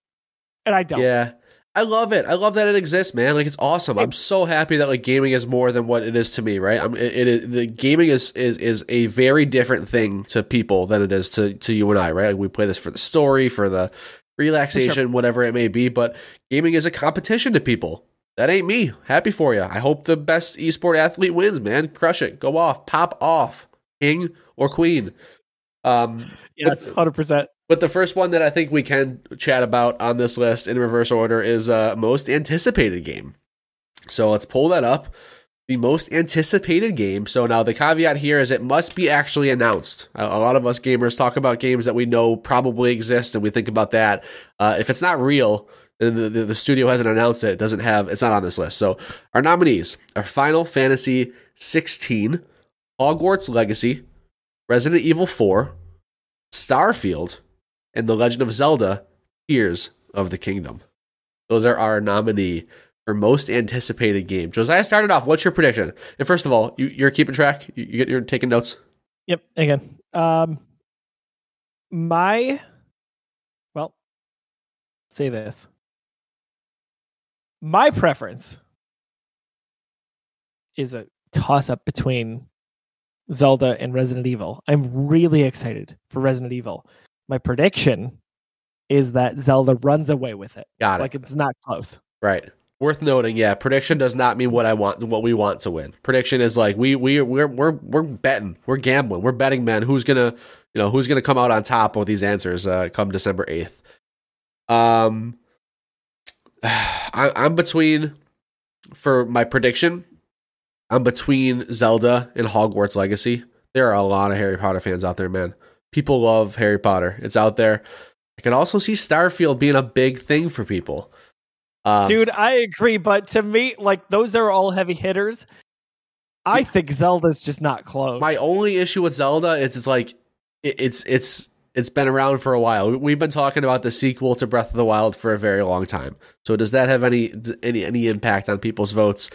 And I don't. Yeah. I love it. I love that it exists, man. Like it's awesome. I'm so happy that like gaming is more than what it is to me, right? I'm it, the gaming is is is a very different thing to people than it is to to you and I, right? Like we play this for the story, for the relaxation, whatever it may be, but gaming is a competition to people. That ain't me. Happy for you. I hope the best esport athlete wins, man. Crush it. Go off. Pop off. King or queen. Um Yes, hundred percent. but the first one that I think we can chat about on this list in reverse order is uh, most anticipated game. So let's pull that up. The most anticipated game. So now the caveat here is it must be actually announced. A, a lot of us gamers talk about games that we know probably exist, and we think about that. Uh, if it's not real, and the, the, the studio hasn't announced it, doesn't have it's not on this list. So our nominees are Final Fantasy 16, Hogwarts Legacy, Resident Evil 4, Starfield, and The Legend of Zelda: Tears of the Kingdom. Those are our nominee for most anticipated game. Josiah started off. What's your prediction? And first of all, you, you're keeping track. You, you're taking notes. Yep. Again, um, my well, say this. My preference is a toss up between Zelda and Resident Evil. I'm really excited for Resident Evil. My prediction is that Zelda runs away with it. Got it. Like it's not close. Right. Worth noting, yeah. Prediction does not mean what I want, what we want to win. Prediction is like we we we're we're we're betting, we're gambling, we're betting, man. Who's gonna you know who's gonna come out on top with these answers uh, come December eighth? Um, I, I'm between for my prediction. I'm between Zelda and Hogwarts Legacy. There are a lot of Harry Potter fans out there, man. People love Harry Potter. It's out there. I can also see Starfield being a big thing for people. Um, Dude, I agree, but to me, like those are all heavy hitters. I think Zelda's just not close. My only issue with Zelda is it's like it, it's it's it's been around for a while. We- We've been talking about the sequel to Breath of the Wild for a very long time. So does that have any any any impact on people's votes?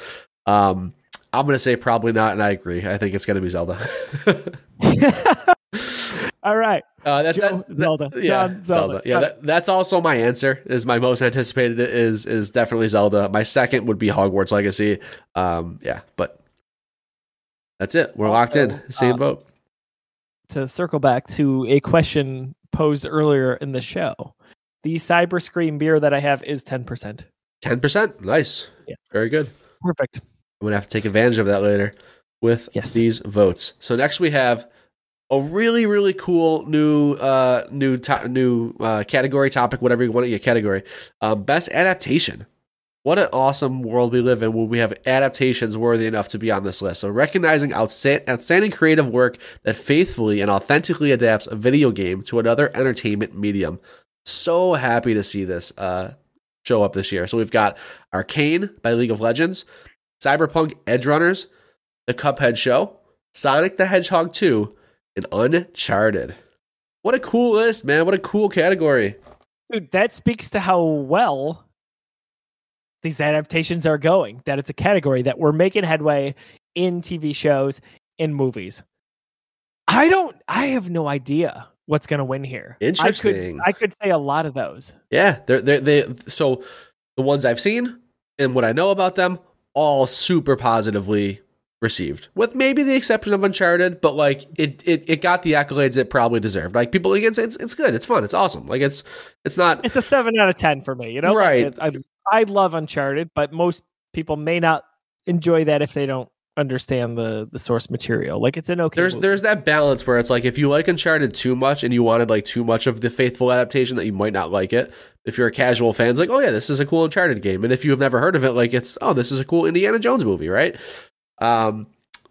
Um, I'm gonna say probably not, and I agree. I think it's gonna be Zelda. all right. Uh, that's Joe, that, Zelda. that- yeah, John, Zelda. Yeah, Got that, that's also my answer. Is my most anticipated is is definitely Zelda. My second would be Hogwarts Legacy. Um, yeah, but that's it. We're locked in. Same uh, vote. To circle back to a question posed earlier in the show, the Cyber Scream beer that I have is 10%. Ten percent. Nice. Yes. Very good. Perfect. I'm gonna have to take advantage of that later with Yes. these votes. So next we have a really really cool new uh new to- new uh category topic whatever you want to get category um best adaptation What an awesome world we live in where we have adaptations worthy enough to be on this list. So, recognizing outstanding creative work that faithfully and authentically adapts a video game to another entertainment medium. So happy to see this uh, show up this year. So, we've got Arcane by League of Legends, Cyberpunk Edgerunners, The Cuphead Show, Sonic the Hedgehog 2, and Uncharted. What a cool list, man. What a cool category. Dude, that speaks to how well these adaptations are going. That it's a category that we're making headway in TV shows, in movies. I don't. I have no idea what's going to win here. Interesting. I could, I could say a lot of those. Yeah, they're they're, they. So the ones I've seen and what I know about them, all super positively received, with maybe the exception of Uncharted. But like it, it, it got the accolades it probably deserved. Like people, like, it's it's it's good. It's fun. It's awesome. Like it's it's not. It's a seven out of ten for me. You know, right? Like, I I love Uncharted, but most people may not enjoy that if they don't understand the the source material. Like it's an okay. There's movie. there's that balance where it's like if you like Uncharted too much and you wanted like too much of the faithful adaptation that you might not like it. If you're a casual fan, it's like, oh yeah, this is a cool Uncharted game. And if you have never heard of it, like it's oh, this is a cool Indiana Jones movie, right? Um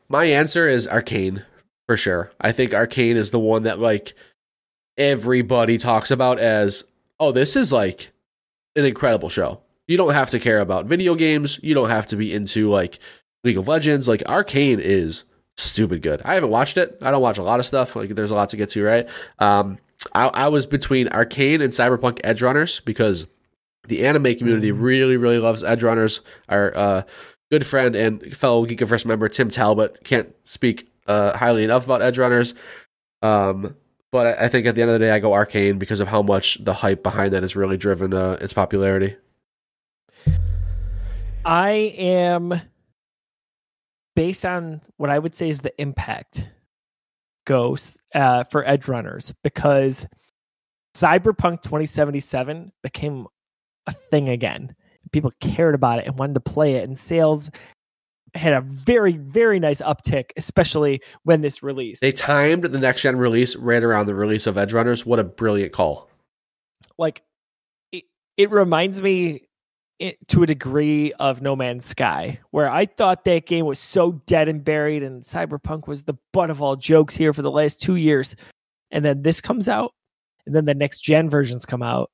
my answer is Arcane for sure. I think Arcane is the one that like everybody talks about as oh, this is like an incredible show. You don't have to care about video games. You don't have to be into like League of Legends. Like Arcane is stupid good. I haven't watched it. I don't watch a lot of stuff. Like there's a lot to get to, right? Um, I, I was between Arcane and Cyberpunk Edgerunners because the anime community really, really loves Edgerunners. Our uh, good friend and fellow Geekiverse member Tim Talbot can't speak uh, highly enough about Edgerunners. Um, but I think at the end of the day, I go Arcane because of how much the hype behind that has really driven uh, its popularity. I am based on what I would say is the impact goes uh, for Edgerunners because Cyberpunk 2077 became a thing again. People cared about it and wanted to play it, and sales had a very, very nice uptick, especially when this released. They timed the next gen release right around the release of Edgerunners. What a brilliant call! Like, it, it reminds me it, to a degree of No Man's Sky, where I thought that game was so dead and buried, and Cyberpunk was the butt of all jokes here for the last two years. And then this comes out, and then the next gen versions come out.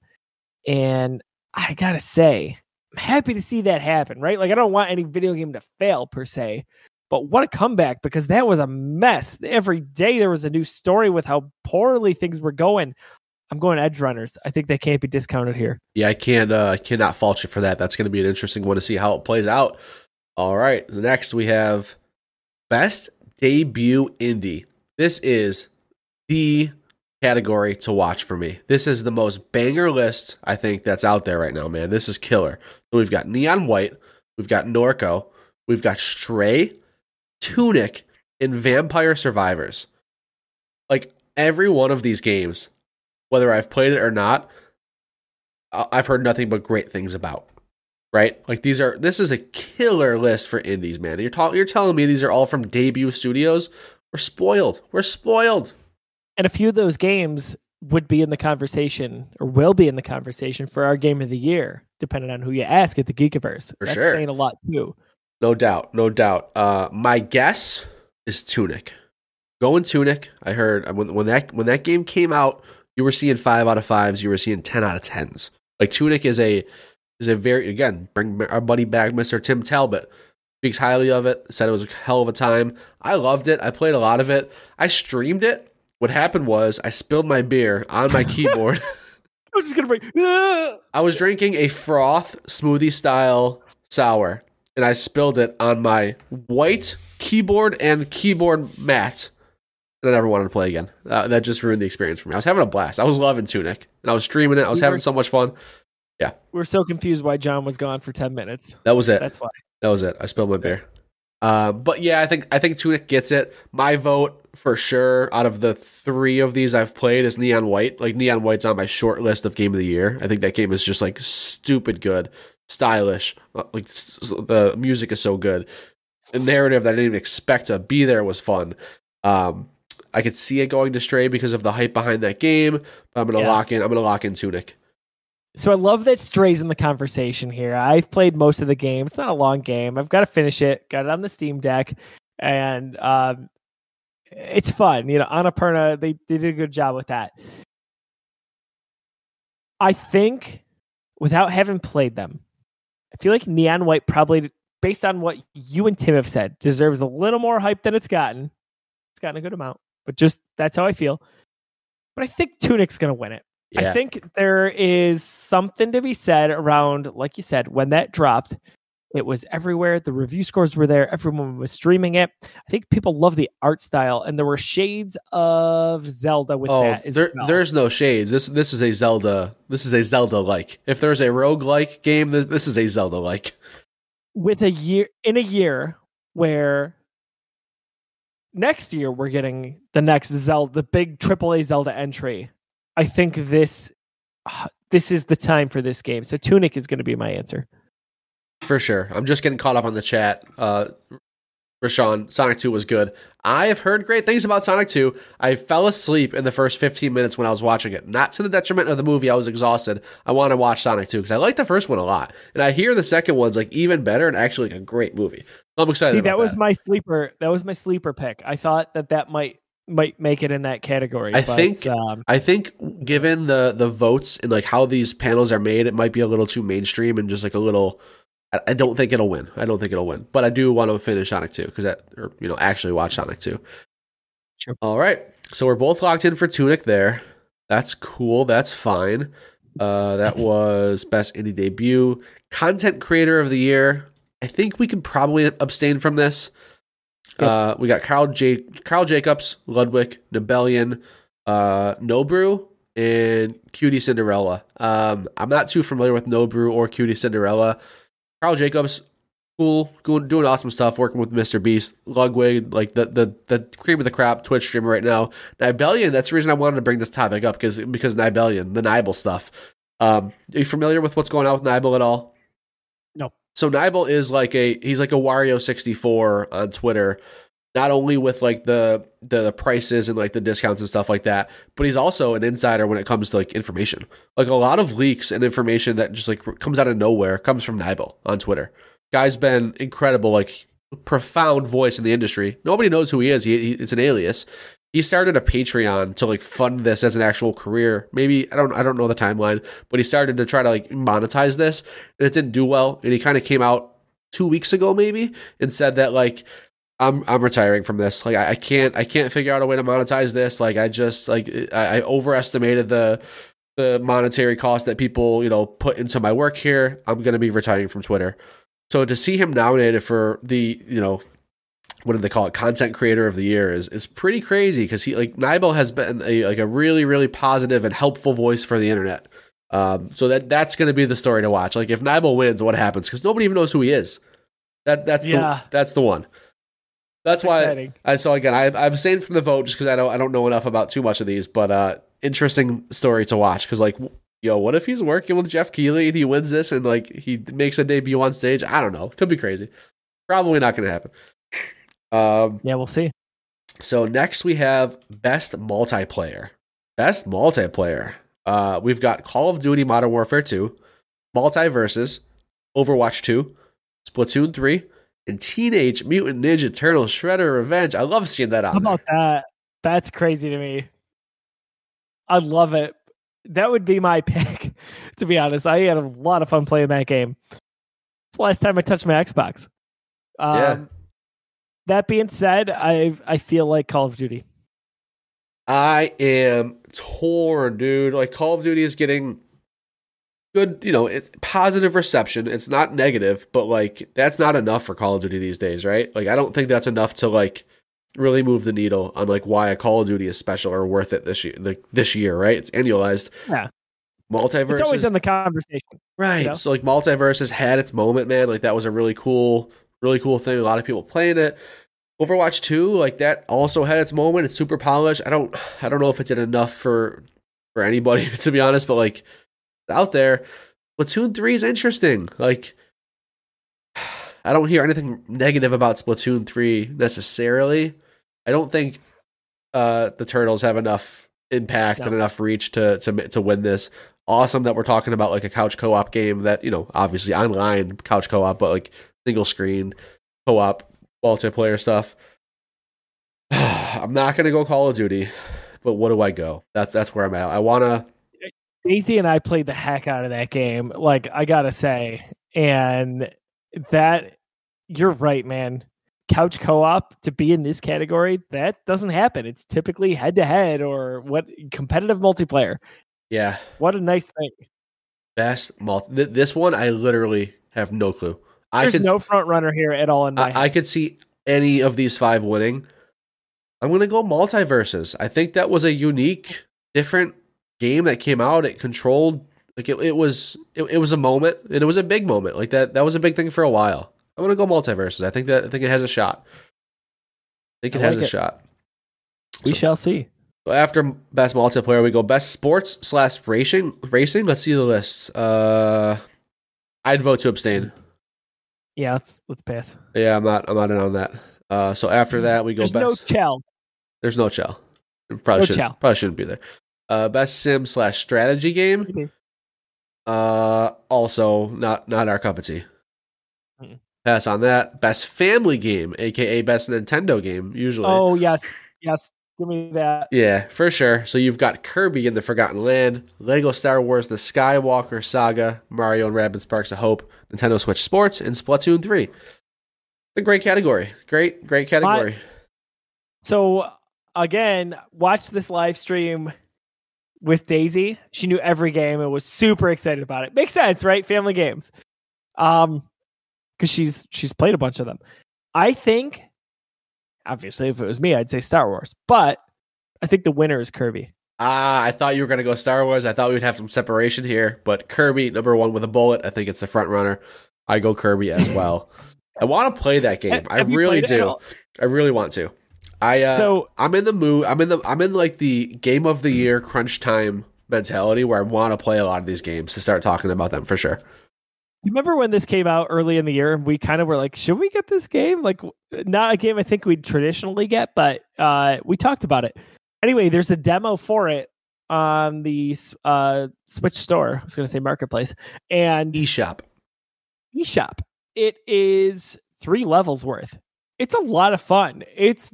And I gotta say, I'm happy to see that happen, right? Like, I don't want any video game to fail per se, but what a comeback because that was a mess. Every day there was a new story with how poorly things were going. I'm going Edgerunners. I think they can't be discounted here. Yeah, I can't. Uh, I cannot fault you for that. That's going to be an interesting one to see how it plays out. All right, next we have best debut indie. This is the category to watch for me. This is the most banger list I think that's out there right now, man. This is killer. So we've got Neon White, we've got Norco, we've got Stray, Tunic, and Vampire Survivors. Like every one of these games whether I've played it or not, I've heard nothing but great things about. Right? Like these are this is a killer list for indies, man. You're talking you're telling me these are all from debut studios? We're spoiled. We're spoiled. And a few of those games would be in the conversation or will be in the conversation for our game of the year, depending on who you ask at the Geekiverse. For That's sure. saying a lot too. No doubt, no doubt. Uh, my guess is Tunic. Going Tunic. I heard when when that when that game came out, you were seeing five out of fives. You were seeing ten out of tens. Like Tunic is a is a very again bring our buddy back, Mister Tim Talbot. Speaks highly of it. Said it was a hell of a time. I loved it. I played a lot of it. I streamed it. What happened was I spilled my beer on my keyboard. I was just gonna bring. Ah! I was drinking a froth smoothie style sour, and I spilled it on my white keyboard and keyboard mat. And I never wanted to play again. Uh, that just ruined the experience for me. I was having a blast. I was loving Tunic, and I was streaming it. I was We having were- so much fun. Yeah, We're so confused why John was gone for ten minutes. That was it. That's why. That was it. I spilled my beer. Um, but yeah, I think I think Tunic gets it. My vote for sure out of the three of these I've played is Neon White. Like Neon White's on my short list of game of the year. I think that game is just like stupid good, stylish. Uh, Like the music is so good. The narrative that I didn't even expect to be there was fun. Um, I could see it going to Stray because of the hype behind that game. But I'm gonna Yeah. lock in. I'm gonna lock in Tunic. so I love that Stray's in the conversation here. I've played most of the game. It's not a long game. I've got to finish it. Got it on the Steam Deck, and um, it's fun. You know, Annapurna they, they did a good job with that. I think without having played them, I feel like Neon White probably, based on what you and Tim have said, deserves a little more hype than it's gotten. It's gotten a good amount, but just that's how I feel. But I think Tunic's going to win it. Yeah. I think there is something to be said around, like you said, when that dropped, it was everywhere. The review scores were there. Everyone was streaming it. I think people love the art style, and there were shades of Zelda with oh, that. There, well. there's no shades. This this is a Zelda. This is a Zelda like. If there's a rogue like game, this is a Zelda like. with a year in a year where next year we're getting the next Zelda, the big AAA Zelda entry. I think this this is the time for this game. So Tunic is going to be my answer. For sure. I'm just getting caught up on the chat. Uh Rashawn, Sonic 2 was good. I have heard great things about Sonic 2. I fell asleep in the first 15 minutes when I was watching it. Not to the detriment of the movie. I was exhausted. I want to watch Sonic 2 because I like the first one a lot. And I hear the second one's like even better and actually like a great movie. I'm excited. See, that was my sleeper. That was my sleeper pick. I thought that that might might make it in that category. I but, think- um, I think given the the votes and like how these panels are made, it might be a little too mainstream and just like a little. I, I don't think it'll win. I don't think it'll win, but I do want to finish Sonic Two because that, or you know, actually watch Sonic Two. Sure. All right, so we're both locked in for Tunic there. That's cool. That's fine. Uh, that was best indie debut, content creator of the year. I think we can probably abstain from this. Yep. Uh, we got Carl J. Karl Jacobs, Ludwig, Nibellion, uh, Nobru, and QTCinderella. Um, I'm not too familiar with Nobru or Cutie Cinderella. Karl Jacobs, cool, doing, doing awesome stuff, working with Mr. Beast, Ludwig, like the the the cream of the crop Twitch streamer right now. Nibellion, that's the reason I wanted to bring this topic up because because Nibellion, the Nibel stuff. Um, are you familiar with what's going on with Nibel at all? So Nibel is like a he's like a Wario sixty four on Twitter not only with like the, the the prices and like the discounts and stuff like that, but he's also an insider when it comes to like information. Like a lot of leaks and information that just like comes out of nowhere comes from Nibel on Twitter. Guy's been incredible, like profound voice in the industry. Nobody knows who he is. He, he it's an alias. He started a Patreon to like fund this as an actual career. Maybe I don't I don't know the timeline, but he started to try to like monetize this, and it didn't do well. And he kind of came out two weeks ago maybe and said that like I'm I'm retiring from this. Like I, I, can't I can't figure out a way to monetize this. Like I just like I, I overestimated the the monetary cost that people you know put into my work here. I'm gonna be retiring from Twitter. So to see him nominated for the you know what do they call it content creator of the year is is pretty crazy because he like Nibel has been a like a really really positive and helpful voice for the internet. Um, so that that's going to be the story to watch. Like if Nibel wins, what happens? Because nobody even knows who he is. That that's Yeah. the that's the one. That's why exciting. I so again I I'm staying from the vote just because I don't I don't know enough about too much of these, but uh interesting story to watch because like yo what if he's working with Geoff Keighley and he wins this and like he makes a debut on stage? I don't know, could be crazy. Probably not going to happen. Um, yeah, we'll see. so next we have best multiplayer. Best multiplayer. Uh, we've got Call of Duty Modern Warfare 2, MultiVersus, Overwatch 2, Splatoon 3, and Teenage Mutant Ninja Turtles Shredder Revenge. I love seeing that on How there. about that? That's crazy to me. I love it. That would be my pick, to be honest. I had a lot of fun playing that game. It's the last time I touched my Xbox. Um, Yeah. That being said, I I feel like Call of Duty. I am torn, dude. Like Call of Duty is getting good, you know, it's positive reception. It's not negative, but like that's not enough for Call of Duty these days, right? Like I don't think that's enough to like really move the needle on like why a Call of Duty is special or worth it this year. Like this year, right? It's annualized. Yeah. Multiverse. It's always in the conversation. Right. you know? So like multiverse has had its moment, man. Like that was a really cool, really cool thing. A lot of people playing it. Overwatch 2, like that also had its moment. It's super polished. I don't I don't know if it did enough for for anybody, to be honest, but like out there. Splatoon 3 is interesting. Like I don't hear anything negative about Splatoon 3 necessarily. I don't think uh the Turtles have enough impact No. and enough reach to to to win this. awesome that we're talking about like a couch co-op game that you know obviously online couch co-op, but like single screen co-op multiplayer stuff. I'm not gonna go Call of Duty, but what do I go? That's that's where I'm at. I wanna. Daisy and I played the heck out of that game. Like I gotta say, and that you're right, man. Couch co-op to be in this category that doesn't happen. It's typically head to head or what competitive multiplayer. Yeah. What a nice thing. Best multi. Th- this one I literally have no clue. I There's could no front runner here at all in my. I, I could see any of these five winning. I'm gonna go MultiVersus. I think that was a unique, different game that came out. It controlled like it, it was it, it was a moment and it was a big moment. Like that that was a big thing for a while. I'm gonna go MultiVersus. I think that I think it has a shot. I think it I has like a it. shot. we So- shall see. So after best multiplayer, we go best sports slash racing. Racing. Let's see the list. Uh, I'd vote to abstain. Yeah, let's let's pass. Yeah, I'm not. I'm not in on that. Uh, so after that, we go There's best. no chell. There's no Chell. Probably No should Chell. probably shouldn't be there. Uh, best sim slash strategy game. Mhm. Uh, also not not our cup of tea. Pass on that. Best family game, aka best Nintendo game. Usually, Oh yes, yes. Give me that. yeah, for sure. So you've got Kirby in the Forgotten Land, Lego Star Wars: The Skywalker Saga, Mario and Rabbids Sparks of Hope, Nintendo Switch Sports, and Splatoon three. A great category. Great, great category. So again, watch this live stream with Daisy. She knew every game and was super excited about it. Makes sense, right? Family games. Um because she's she's played a bunch of them. I think obviously if it was me, I'd say Star Wars. But I think the winner is Kirby. Ah, I thought you were going to go Star Wars. I thought we would have some separation here, but Kirby, number one with a bullet. I think it's the front runner. I go Kirby as well. I want to play that game. Have- I really played it at do. I really want to. I uh, so I'm in the mood. I'm in the. I'm in like the game of the year crunch time mentality where I want to play a lot of these games to start talking about them for sure. You remember when this came out early in the year and we kind of were like, should we get this game? Like, not a game I think we'd traditionally get, but uh, we talked about it. Anyway, there's a demo for it on the uh, Switch store. I was going to say Marketplace and eShop. eShop. It is three levels worth. It's a lot of fun. It's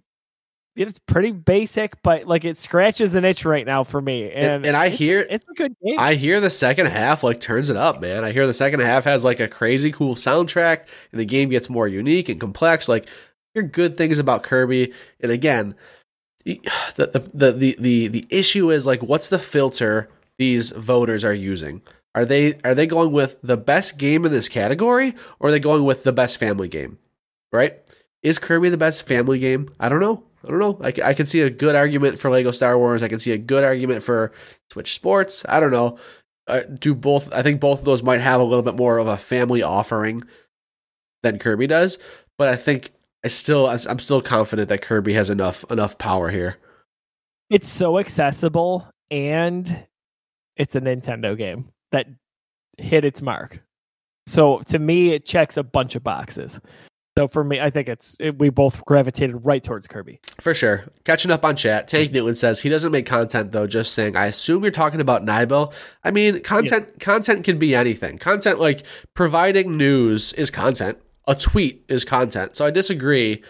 it's pretty basic, but like it scratches an itch right now for me. And and I it's- hear- it's a good game. I hear the second half like turns it up, man. I hear the second half has like a crazy cool soundtrack and the game gets more unique and complex. Like hear good things about Kirby. And again, the the the the the, the issue is like what's the filter these voters are using? Are they are they going with the best game in this category or are they going with the best family game? Right? Is Kirby the best family game? I don't know. I don't know. I, I can see a good argument for Lego Star Wars. I can see a good argument for Switch Sports. I don't know. Uh, do both? I think both of those might have a little bit more of a family offering than Kirby does. But I think I still I'm still confident that Kirby has enough enough power here. it's so accessible and it's a Nintendo game that hit its mark. So to me, it checks a bunch of boxes. So for me, I think it's it, we both gravitated right towards Kirby. For sure. Catching up on chat, Tank Newton says he doesn't make content though, just saying, I assume you're talking about Nibel. I mean, content content can be anything. Content like providing news is content. A tweet is content. So I disagree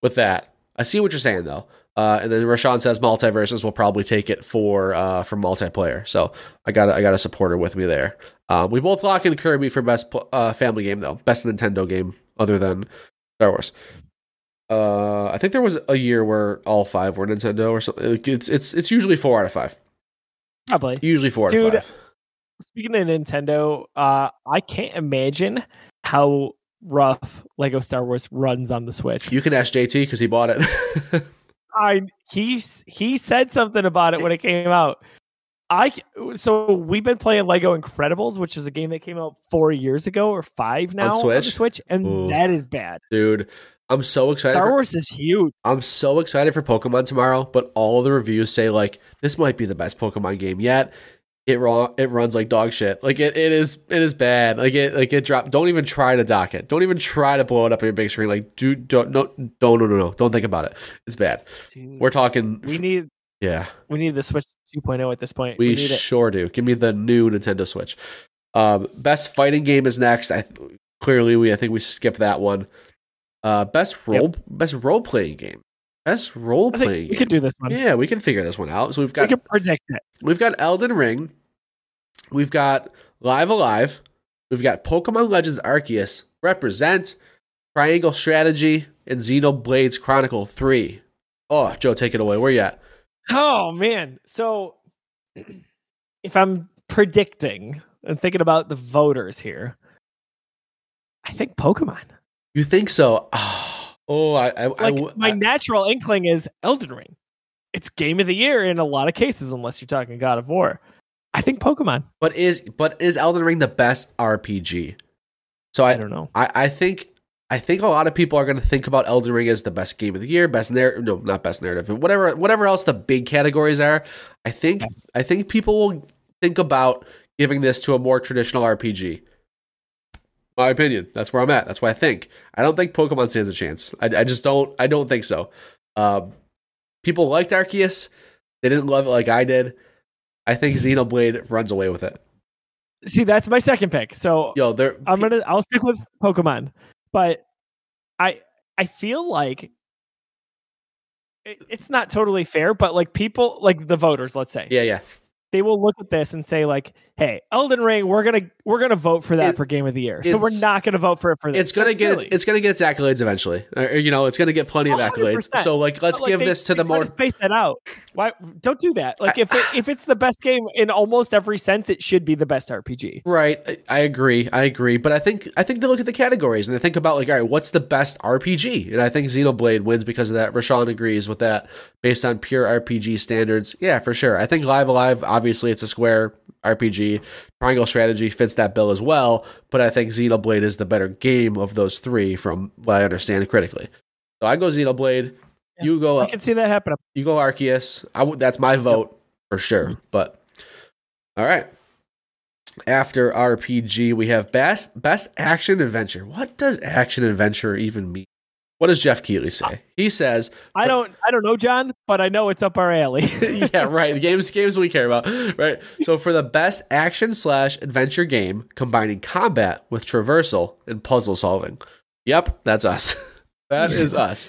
with that. I see what you're saying though. Uh, and then Rashawn says MultiVersus will probably take it for uh, for multiplayer. So I got I got a supporter with me there. Um, we both lock in Kirby for best uh, family game though, best Nintendo game other than Star Wars. Uh, I think there was a year where all five were Nintendo or something. It's it's it's usually four out of five. Probably. Usually four Dude, out of five. Speaking of Nintendo, uh, I can't imagine how rough Lego Star Wars runs on the Switch. You can ask JT because he bought it. I he he said something about it when it came out. I so we've been playing Lego Incredibles, which is a game that came out four years ago or five now on, Switch? the Switch, and Ooh. that is bad. Dude, I'm so excited. Star for- Wars is huge. I'm so excited for Pokemon tomorrow, but all the reviews say like this might be the best Pokemon game yet. It raw it runs like dog shit. Like it, it is it is bad. Like it like it drop don't even try to dock it. Don't even try to blow it up on your big screen. Like do don't no no no no no. Don't think about it. It's bad. Dude, We're talking we need yeah. we need the Switch 2.0 at this point. We, We, need it. sure do. Give me the new Nintendo Switch. Um, best fighting game is next. I th- clearly we I think we skipped that one. Uh, best role best role playing game. Best role playing we game. could do this one. yeah, we can figure this one out. So we've got we can predict it. we've got Elden Ring, we've got Live A Live, we've got Pokemon Legends Arceus, Represent, Triangle Strategy, and Xenoblade Chronicles 3. Oh, Joe, take it away. Where you at? Oh man. So if I'm predicting and thinking about the voters here, I think Pokemon. You think so? Oh, I, I, I Like w- my I- natural inkling is Elden Ring. It's game of the year in a lot of cases, unless you're talking God of War. I think Pokemon. but is but is Elden Ring the best RPG? So I I, don't know. I, I think I think a lot of people are going to think about Elden Ring as the best game of the year, best narrative. No, not best narrative. Whatever, whatever else the big categories are. I think I think people will think about giving this to a more traditional RPG. My opinion. That's where I'm at. That's what I think. I don't think Pokemon stands a chance. I, I just don't. I don't think so. Um, people liked Arceus. They didn't love it like I did. I think Xenoblade runs away with it. See, that's my second pick. So Yo, they're I'm gonna I'll stick with Pokemon, but I I feel like it, it's not totally fair, but like people like the voters, let's say, yeah, yeah. They will look at this and say like, "Hey, Elden Ring, we're gonna we're gonna vote for that It- for Game of the Year." So we're not gonna vote for it for this. It's gonna That's get its, it's gonna get its accolades eventually. Uh, you know, it's gonna get plenty of accolades. So like, let's like, give they- this to the more space that out. Why don't do that? Like if it, if it's the best game in almost every sense, it should be the best RPG. right. I, I agree. I agree. But I think I think they look at the categories and they think about like, all right, what's the best RPG? And I think Xenoblade wins because of that. Rashawn agrees with that based on pure RPG standards. Yeah, for sure. I think Live Alive, obviously, it's a Square RPG. Triangle Strategy fits that bill as well. But I think Xenoblade is the better game of those three, from what I understand critically. So I go Xenoblade. Yeah, You go I can see that happening. You go Arceus. I w- that's my vote for sure. Mm-hmm. But all right. After RPG, we have best best action adventure. What does action adventure even mean? What does Geoff Keighley say? He says, I don't I don't know, John, but I know it's up our alley. "Yeah, right. The games games we care about, right? So for the best action slash adventure game combining combat with traversal and puzzle solving, yep, that's us. that is us.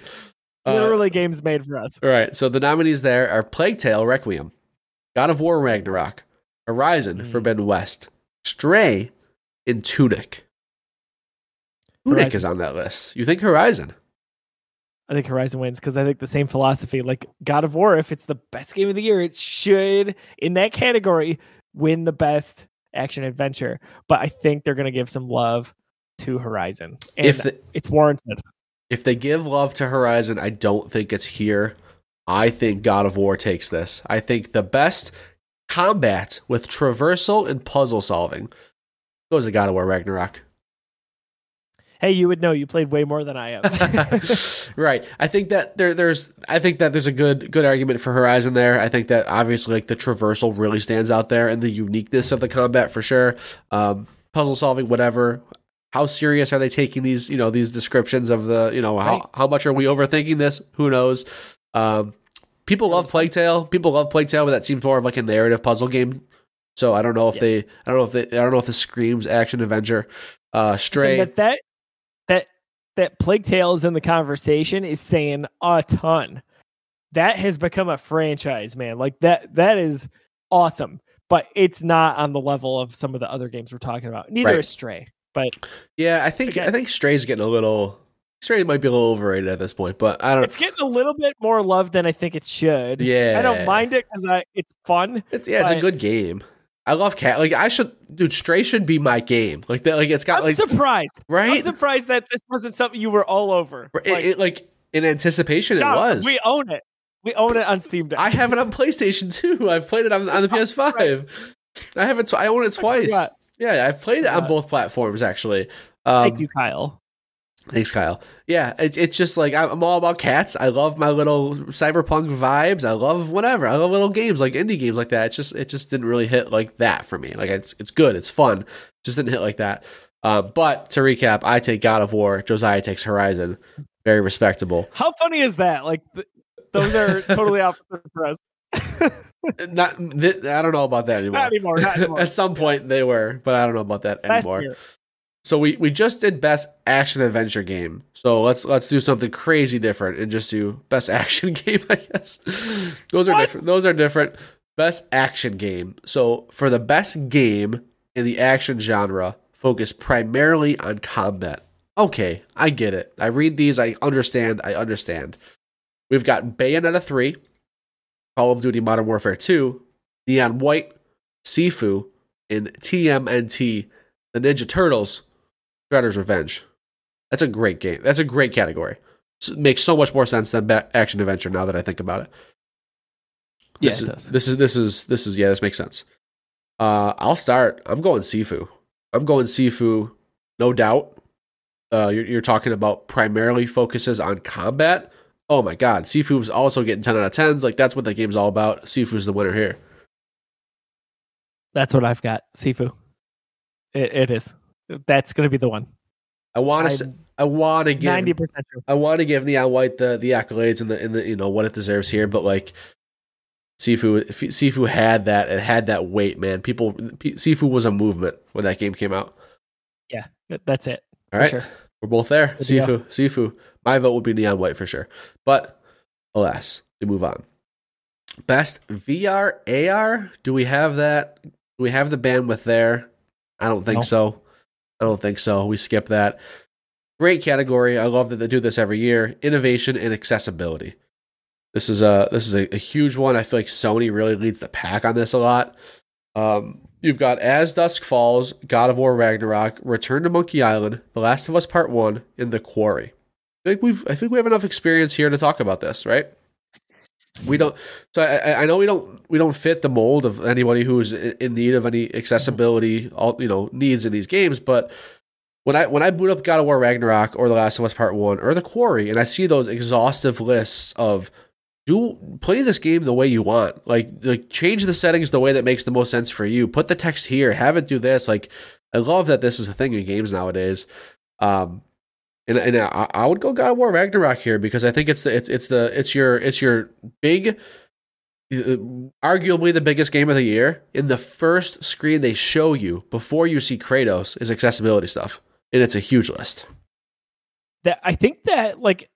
Uh, Literally games made for us. All right, so the nominees there are Plague Tale Requiem, God of War Ragnarok, Horizon Mm. Forbidden West, Stray, and Tunic. Tunic Horizon. is on that list. You think Horizon? I think Horizon wins because I think the same philosophy. Like God of War, if it's the best game of the year, it should in that category win the best action adventure. But I think they're gonna give some love to Horizon. And if the, it's warranted. if they give love to Horizon, I don't think it's here. I think God of War takes this. I think the best combat with traversal and puzzle solving goes to God of War Ragnarok. Hey, you would know you played way more than I have. right. I think that there there's I think that there's a good good argument for Horizon there. I think that obviously like the traversal really stands out there and the uniqueness of the combat for sure. Um, puzzle solving, whatever. How serious are they taking these, you know, these descriptions of the, you know, how, Right. how much are we overthinking this? Who knows? Um, people love Plague Tale. People love Plague Tale, but that seems more of like a narrative puzzle game. So I don't know if Yeah. they, I don't know if they, I don't know if this screams action adventure. Uh, Stray. That that that that Plague Tale is in the conversation is saying a ton. That has become a franchise, man. Like that that is awesome. But it's not on the level of some of the other games we're talking about. Neither Right. is Stray. But Yeah, I think Okay. I think Stray's getting a little Stray might be a little overrated at this point, but I don't. it's getting a little bit more love than I think it should. yeah, I don't mind it because I it's fun. It's yeah, it's a good game. I love cat. Like I should, dude. Stray should be my game. Like that. Like it's got I'm like surprised. Right. I'm surprised that this wasn't something you were all over. It- Like, it, like in anticipation, John, it was. We own it. We own it on Steam Deck. I have it on PlayStation too. I've played it on, on the PS5. I have it. Tw- I own it twice. forgot. Yeah, I've played it on both platforms actually. Um, Thank you, Kyle. Thanks, Kyle. Yeah, it, it's just like I'm all about cats. I love my little cyberpunk vibes. I love whatever. I love little games like indie games like that. It's just it just didn't really hit like that for me. Like it's it's good. It's fun. Just didn't hit like that. Uh, but to recap, I take God of War. Josiah takes Horizon. Very respectable. How funny is that? Like th- those are totally opposite for us. not, th- I don't know about that anymore. Not anymore. Not anymore. At some point they were, but I don't know about that Last anymore. year. So we, we just did best action adventure game. So let's let's do something crazy different and just do best action game. I guess those are What? different. Those are different. Best action game. So for the best game in the action genre, focus primarily on combat. Okay, I get it. I read these. I understand. I understand. We've got Bayonetta three, Call of Duty Modern Warfare two, Neon White, Sifu, and TMNT, the Ninja Turtles. Shredder's Revenge. That's a great game. That's a great category. S makes so much more sense than action adventure now that I think about it. Yeah, This it is, does. This is this is this is yeah. This makes sense. Uh, I'll start. I'm going Sifu. I'm going Sifu, no doubt. Uh, you're, you're talking about primarily focuses on combat. Oh my god, Sifu's also getting 10 out of 10s. Like that's what the game's all about. Sifu's the winner here. That's what I've got. Sifu. It, it is. That's going to be the one. I want to. I'm want to give. Ninety percent. I want to give Neon White the the accolades and the and the you know what it deserves here, but like Sifu, if Sifu had that, it had that weight, man. People, Sifu was a movement when that game came out. Yeah, that's it. All for right, Sure. we're both there. Good. Sifu, Sifu. My vote would be Neon White for sure, but alas, we move on. Best VR AR. Do we have that? Do we have the bandwidth there? I don't think No. so. I don't think so. We skip that. Great category. I love that they do this every year. Innovation and accessibility. This is a this is a, a huge one. I feel like Sony really leads the pack on this a lot. Um, you've got As Dusk Falls, God of War Ragnarok, Return to Monkey Island, The Last of Us Part One, and The Quarry. I think we've I think we have enough experience here to talk about this, right? We don't. So I, I- know we don't we don't fit the mold of anybody who's in need of any accessibility, all you know, needs in these games. But when I when I boot up God of War Ragnarok or The Last of Us Part One or The Quarry, and I see those exhaustive lists of do play this game the way you want, like like change the settings the way that makes the most sense for you. Put the text here, have it do this. Like I love that this is a thing in games nowadays. Um, and and I, I would go God of War Ragnarok here because I think it's the it's it's the it's your it's your big, uh, arguably the biggest game of the year. In the first screen they show you before you see Kratos is accessibility stuff, and it's a huge list. that I think that like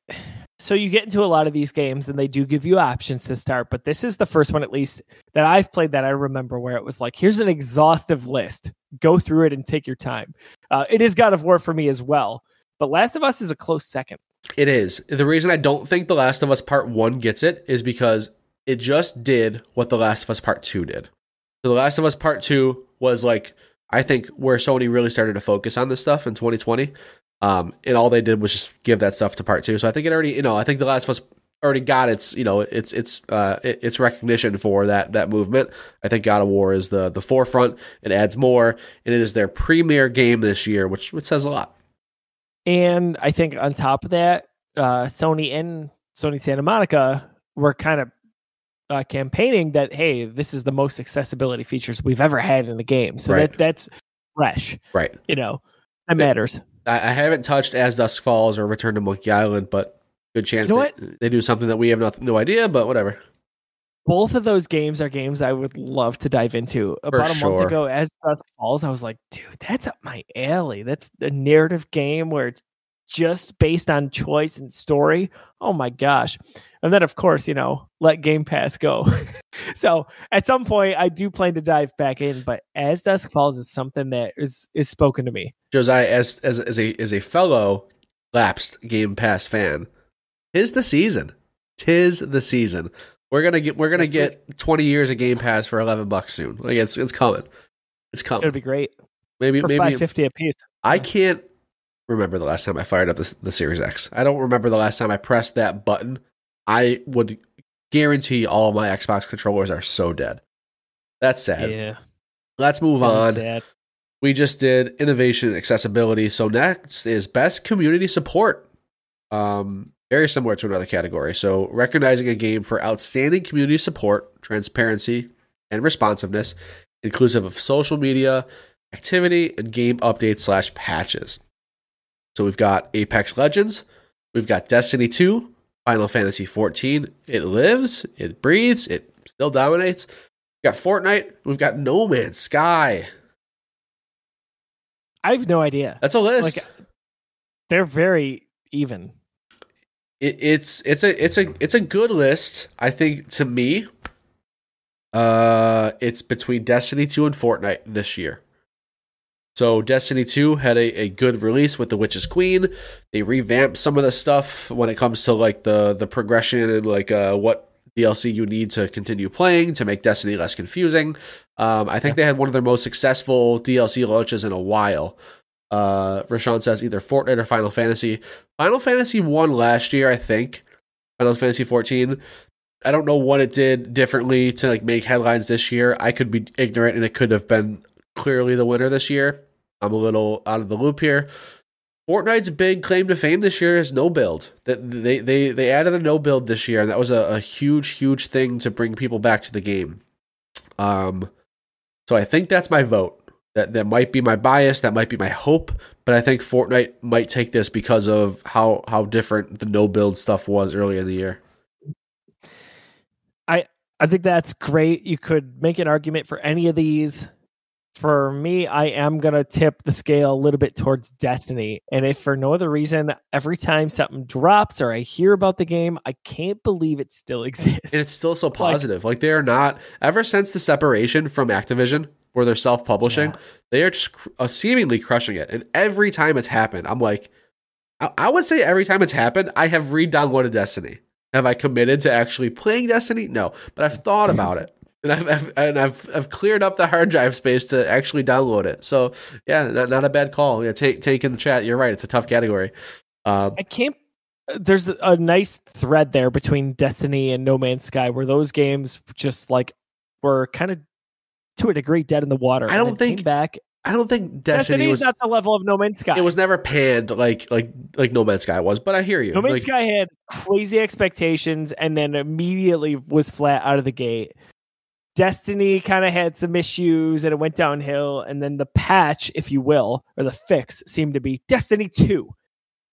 so you get into a lot of these games and they do give you options to start, but this is the first one at least that I've played that I remember where it was like, here's an exhaustive list. Go through it and take your time. Uh, it is God of War for me as well, but Last of Us is a close second. It is. The reason I don't think The Last of Us Part 1 gets it is because it just did what The Last of Us Part 2 did. So The Last of Us Part 2 was like, I think, where Sony really started to focus on this stuff in 2020. Um, and all they did was just give that stuff to Part 2. So I think it already, you know, I think The Last of Us already got its, you know, its its uh its recognition for that that movement. I think God of War is the the forefront. It adds more, and it is their premier game this year, which which says a lot. And I think on top of that, uh, Sony and Sony Santa Monica were kind of uh, campaigning that hey, this is the most accessibility features we've ever had in a game. So Right. that that's fresh. Right. You know, that matters. I, I haven't touched As Dusk Falls or Return to Monkey Island, but good chance You know they, they do something that we have no, no idea, but whatever. Both of those games are games I would love to dive into. About a sure. month ago, as Dusk Falls, I was like, dude, that's up my alley. That's a narrative game where it's just based on choice and story. Oh my gosh. And then of course, you know, let Game Pass go. so at some point I do plan to dive back in, but as Dusk Falls is something that is is spoken to me. Josiah, as as as a as a fellow lapsed Game Pass fan, tis the season. Tis the season. We're gonna get we're gonna Next get twenty years of Game Pass for eleven bucks soon. Like it's it's coming. It's It's coming. gonna be great. maybe For maybe five fifty a piece. I can't remember the last time I fired up the, the Series X. I don't remember the last time I pressed that button. I would guarantee all my Xbox controllers are so dead. That's sad. Yeah. Let's move on. sad. We just did innovation and accessibility. So next is best community support. Um, very similar to another category. So recognizing a game for outstanding community support, transparency, and responsiveness, inclusive of social media, activity, and game updates slash patches. So we've got Apex Legends, we've got Destiny 2, Final Fantasy 14. It lives, it breathes, it still dominates. We got Fortnite. We've got No Man's Sky. I have no idea. That's a list. Like they're very even. It, it's it's a it's a it's a good list. I think to me, uh, it's between Destiny two and Fortnite this year. So Destiny two had a, a good release with the Witch's Queen. They revamped some of the stuff when it comes to like the the progression and like uh what DLC you need to continue playing to make Destiny less confusing. Um, I think Yeah. they had one of their most successful DLC launches in a while. Uh, Rashawn says either Fortnite or Final Fantasy. Final Fantasy won last year, I think. Final Fantasy 14. I don't know what it did differently to like make headlines this year. I could be ignorant, and it could have been clearly the winner this year. I'm a little out of the loop here. Fortnite's big claim to fame this year is no build. That they they they added a no build this year, and that was a, a huge huge thing to bring people back to the game. Um, so I think that's my vote. That that might be my bias. That might be my hope. But I think Fortnite might take this because of how how different the no build stuff was early in the year. I I think that's great. You could make an argument for any of these. For me, I am going to tip the scale a little bit towards Destiny. And if for no other reason, every time something drops or I hear about the game, I can't believe it still exists. and it's still so positive. Like, they are not ever since the separation from Activision, where they're self-publishing, Yeah. they are just cr- uh, seemingly crushing it. And every time it's happened, I'm like, I, I would say every time it's happened, I have re-downloaded Destiny. Have I committed to actually playing Destiny? No, but I've thought about it. And I've, I've and I've I've cleared up the hard drive space to actually download it. So yeah, not, not a bad call. Yeah, take take in the chat. You're right. It's a tough category. Uh, I can't. There's a nice thread there between Destiny and No Man's Sky where those games just like were kind of to a degree dead in the water. I don't think back. I don't think Destiny, Destiny is was not the level of No Man's Sky. it was never panned like like like No Man's Sky was, but I hear you. No Man's Like, Sky had crazy expectations and then immediately was flat out of the gate. Destiny kind of had some issues and it went downhill. And then the patch, if you will, or the fix seemed to be Destiny 2.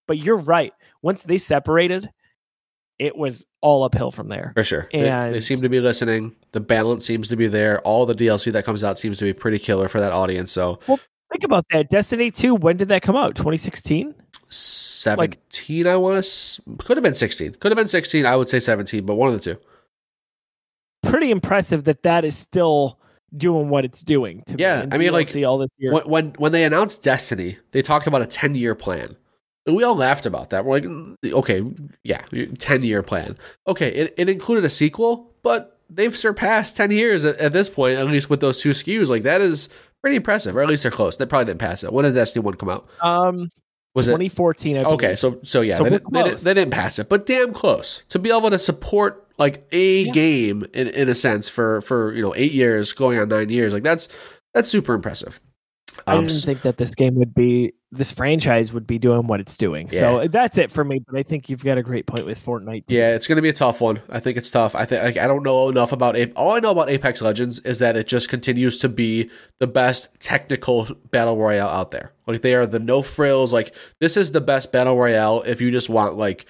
But you're right. Once they separated, it was all uphill from there. For sure. They, they And- seem to be listening. The balance seems to be there. All the DLC that comes out seems to be pretty killer for that audience. So Think about that. Destiny 2, when did that come out? 2016? 17, I want to. Could have been 16. Could have been 16. I would say 17, but one of the two. Pretty impressive that that is still doing what it's doing to Yeah, me. I mean, like, DLC all this year. When, when when they announced Destiny, they talked about a 10 year plan. And we all laughed about that. We're like, "Mm, okay, yeah, 10 year plan. Okay, it, it included a sequel, but they've surpassed 10 years at, at this point, at least with those two SKUs. Like, that is pretty impressive, or at least they're close. They probably didn't pass it. When did Destiny 1 come out? Um, Was it 2014. I Okay, so so yeah, So they, didn't, they, didn't, they didn't pass it, but damn close to be able to support like a Yeah. game in, in a sense for for you know eight years going on nine years. Like that's that's super impressive. I Um, didn't think that this game would be this franchise would be doing what it's doing. So that's it for me. But I think you've got a great point with Fortnite. too. yeah, it's going to be a tough one. I think it's tough. I think I don't know enough about Ape. All I know about Apex Legends is that it just continues to be the best technical battle royale out there. Like they are the no frills. Like this is the best battle royale if you just want like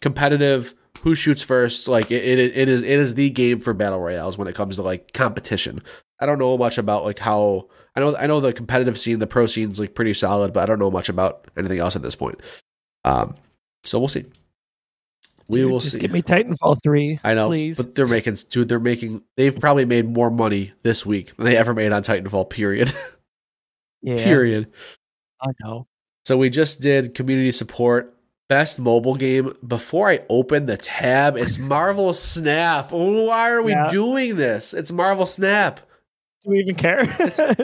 competitive. Who shoots first? Like it, it, it is, it is the game for battle royales when it comes to like competition. I don't know much about like how I know. I know the competitive scene, the pro scene's like pretty solid, but I don't know much about anything else at this point. Um, so we'll see. We Dude, will just see. give me Titanfall three. I know, please. but they're making, dude. They're making. They've probably made more money this week than they ever made on Titanfall. Period. yeah, period. I know. So we just did community support best mobile game. Before I open the tab, it's Marvel Snap. Why are we Yeah. doing this? It's Marvel Snap. Do we even care?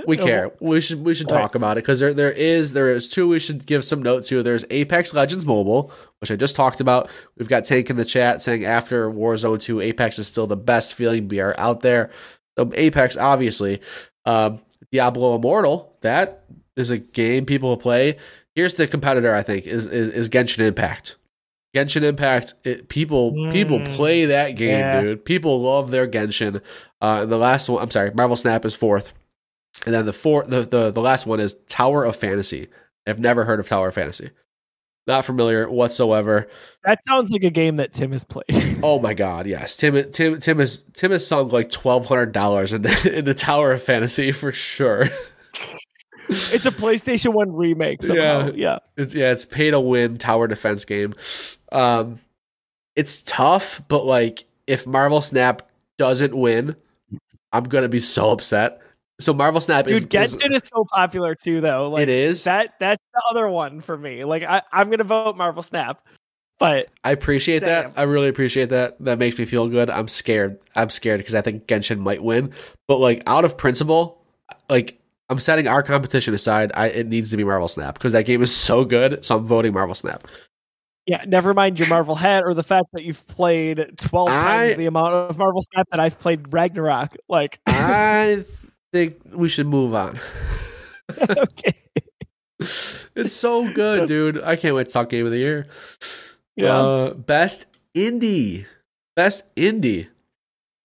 We care. We should we should Right. talk about it because there there is there is two we should give some notes to. There's Apex Legends Mobile, which I just talked about. We've got Tank in the chat saying after Warzone 2, Apex is still the best feeling BR out there. So Apex, obviously. Um, Diablo Immortal, that is a game people play. Here's the competitor, I think, is is, is Genshin Impact. Genshin Impact, it, people people Mm. play that game, Yeah. dude. People love their Genshin. Uh, and the last one, I'm sorry, Marvel Snap is fourth, and then the fourth, the, the the last one is Tower of Fantasy. I've never heard of Tower of Fantasy. Not familiar whatsoever. That sounds like a game that Tim has played. Oh my god, yes. Tim Tim Tim has Tim has sunk like twelve hundred dollars in the, in the Tower of Fantasy for sure. it's a PlayStation One remake. Somehow. Yeah. Yeah, It's yeah, it's pay to win tower defense game. Um, it's tough, but like if Marvel Snap doesn't win, I'm gonna be so upset. So Marvel Snap dude, is, is Genshin is so popular too, though. Like it is. that. That's the other one for me. Like I, I'm gonna vote Marvel Snap, but I appreciate Damn. that. I really appreciate that. That makes me feel good. I'm scared. I'm scared because I think Genshin might win. But like out of principle, like I'm setting our competition aside. I it needs to be Marvel Snap because that game is so good. So I'm voting Marvel Snap. Yeah, never mind your Marvel hat or the fact that you've played 12 I- times the amount of Marvel Snap that I've played Ragnarok. Like, I think we should move on. okay, It's so good, dude. I can't wait to talk game of the year. yeah. Uh, best indie. Best indie.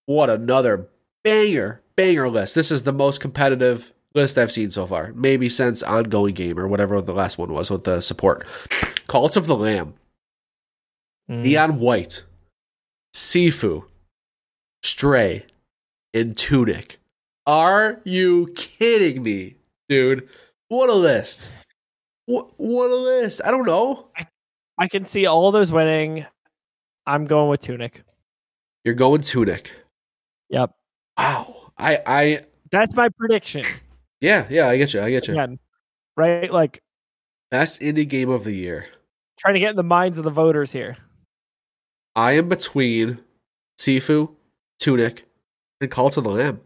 What another banger, banger list. This is the most competitive list I've seen so far. Maybe since ongoing game or whatever the last one was with the support. Cult of the Lamb, Mm. Neon White, Sifu, Stray, and Tunic. Are you kidding me, dude? What a list. What, what a list. I don't know. I can see all those winning. I'm going with Tunic. You're going Tunic. Yep, Wow. I I that's my prediction. yeah, yeah, I get you. I get you. Again, right? Like Best indie game of the year. trying to get in the minds of the voters here. I am between Sifu, Tunic, and Cult of the Lamb.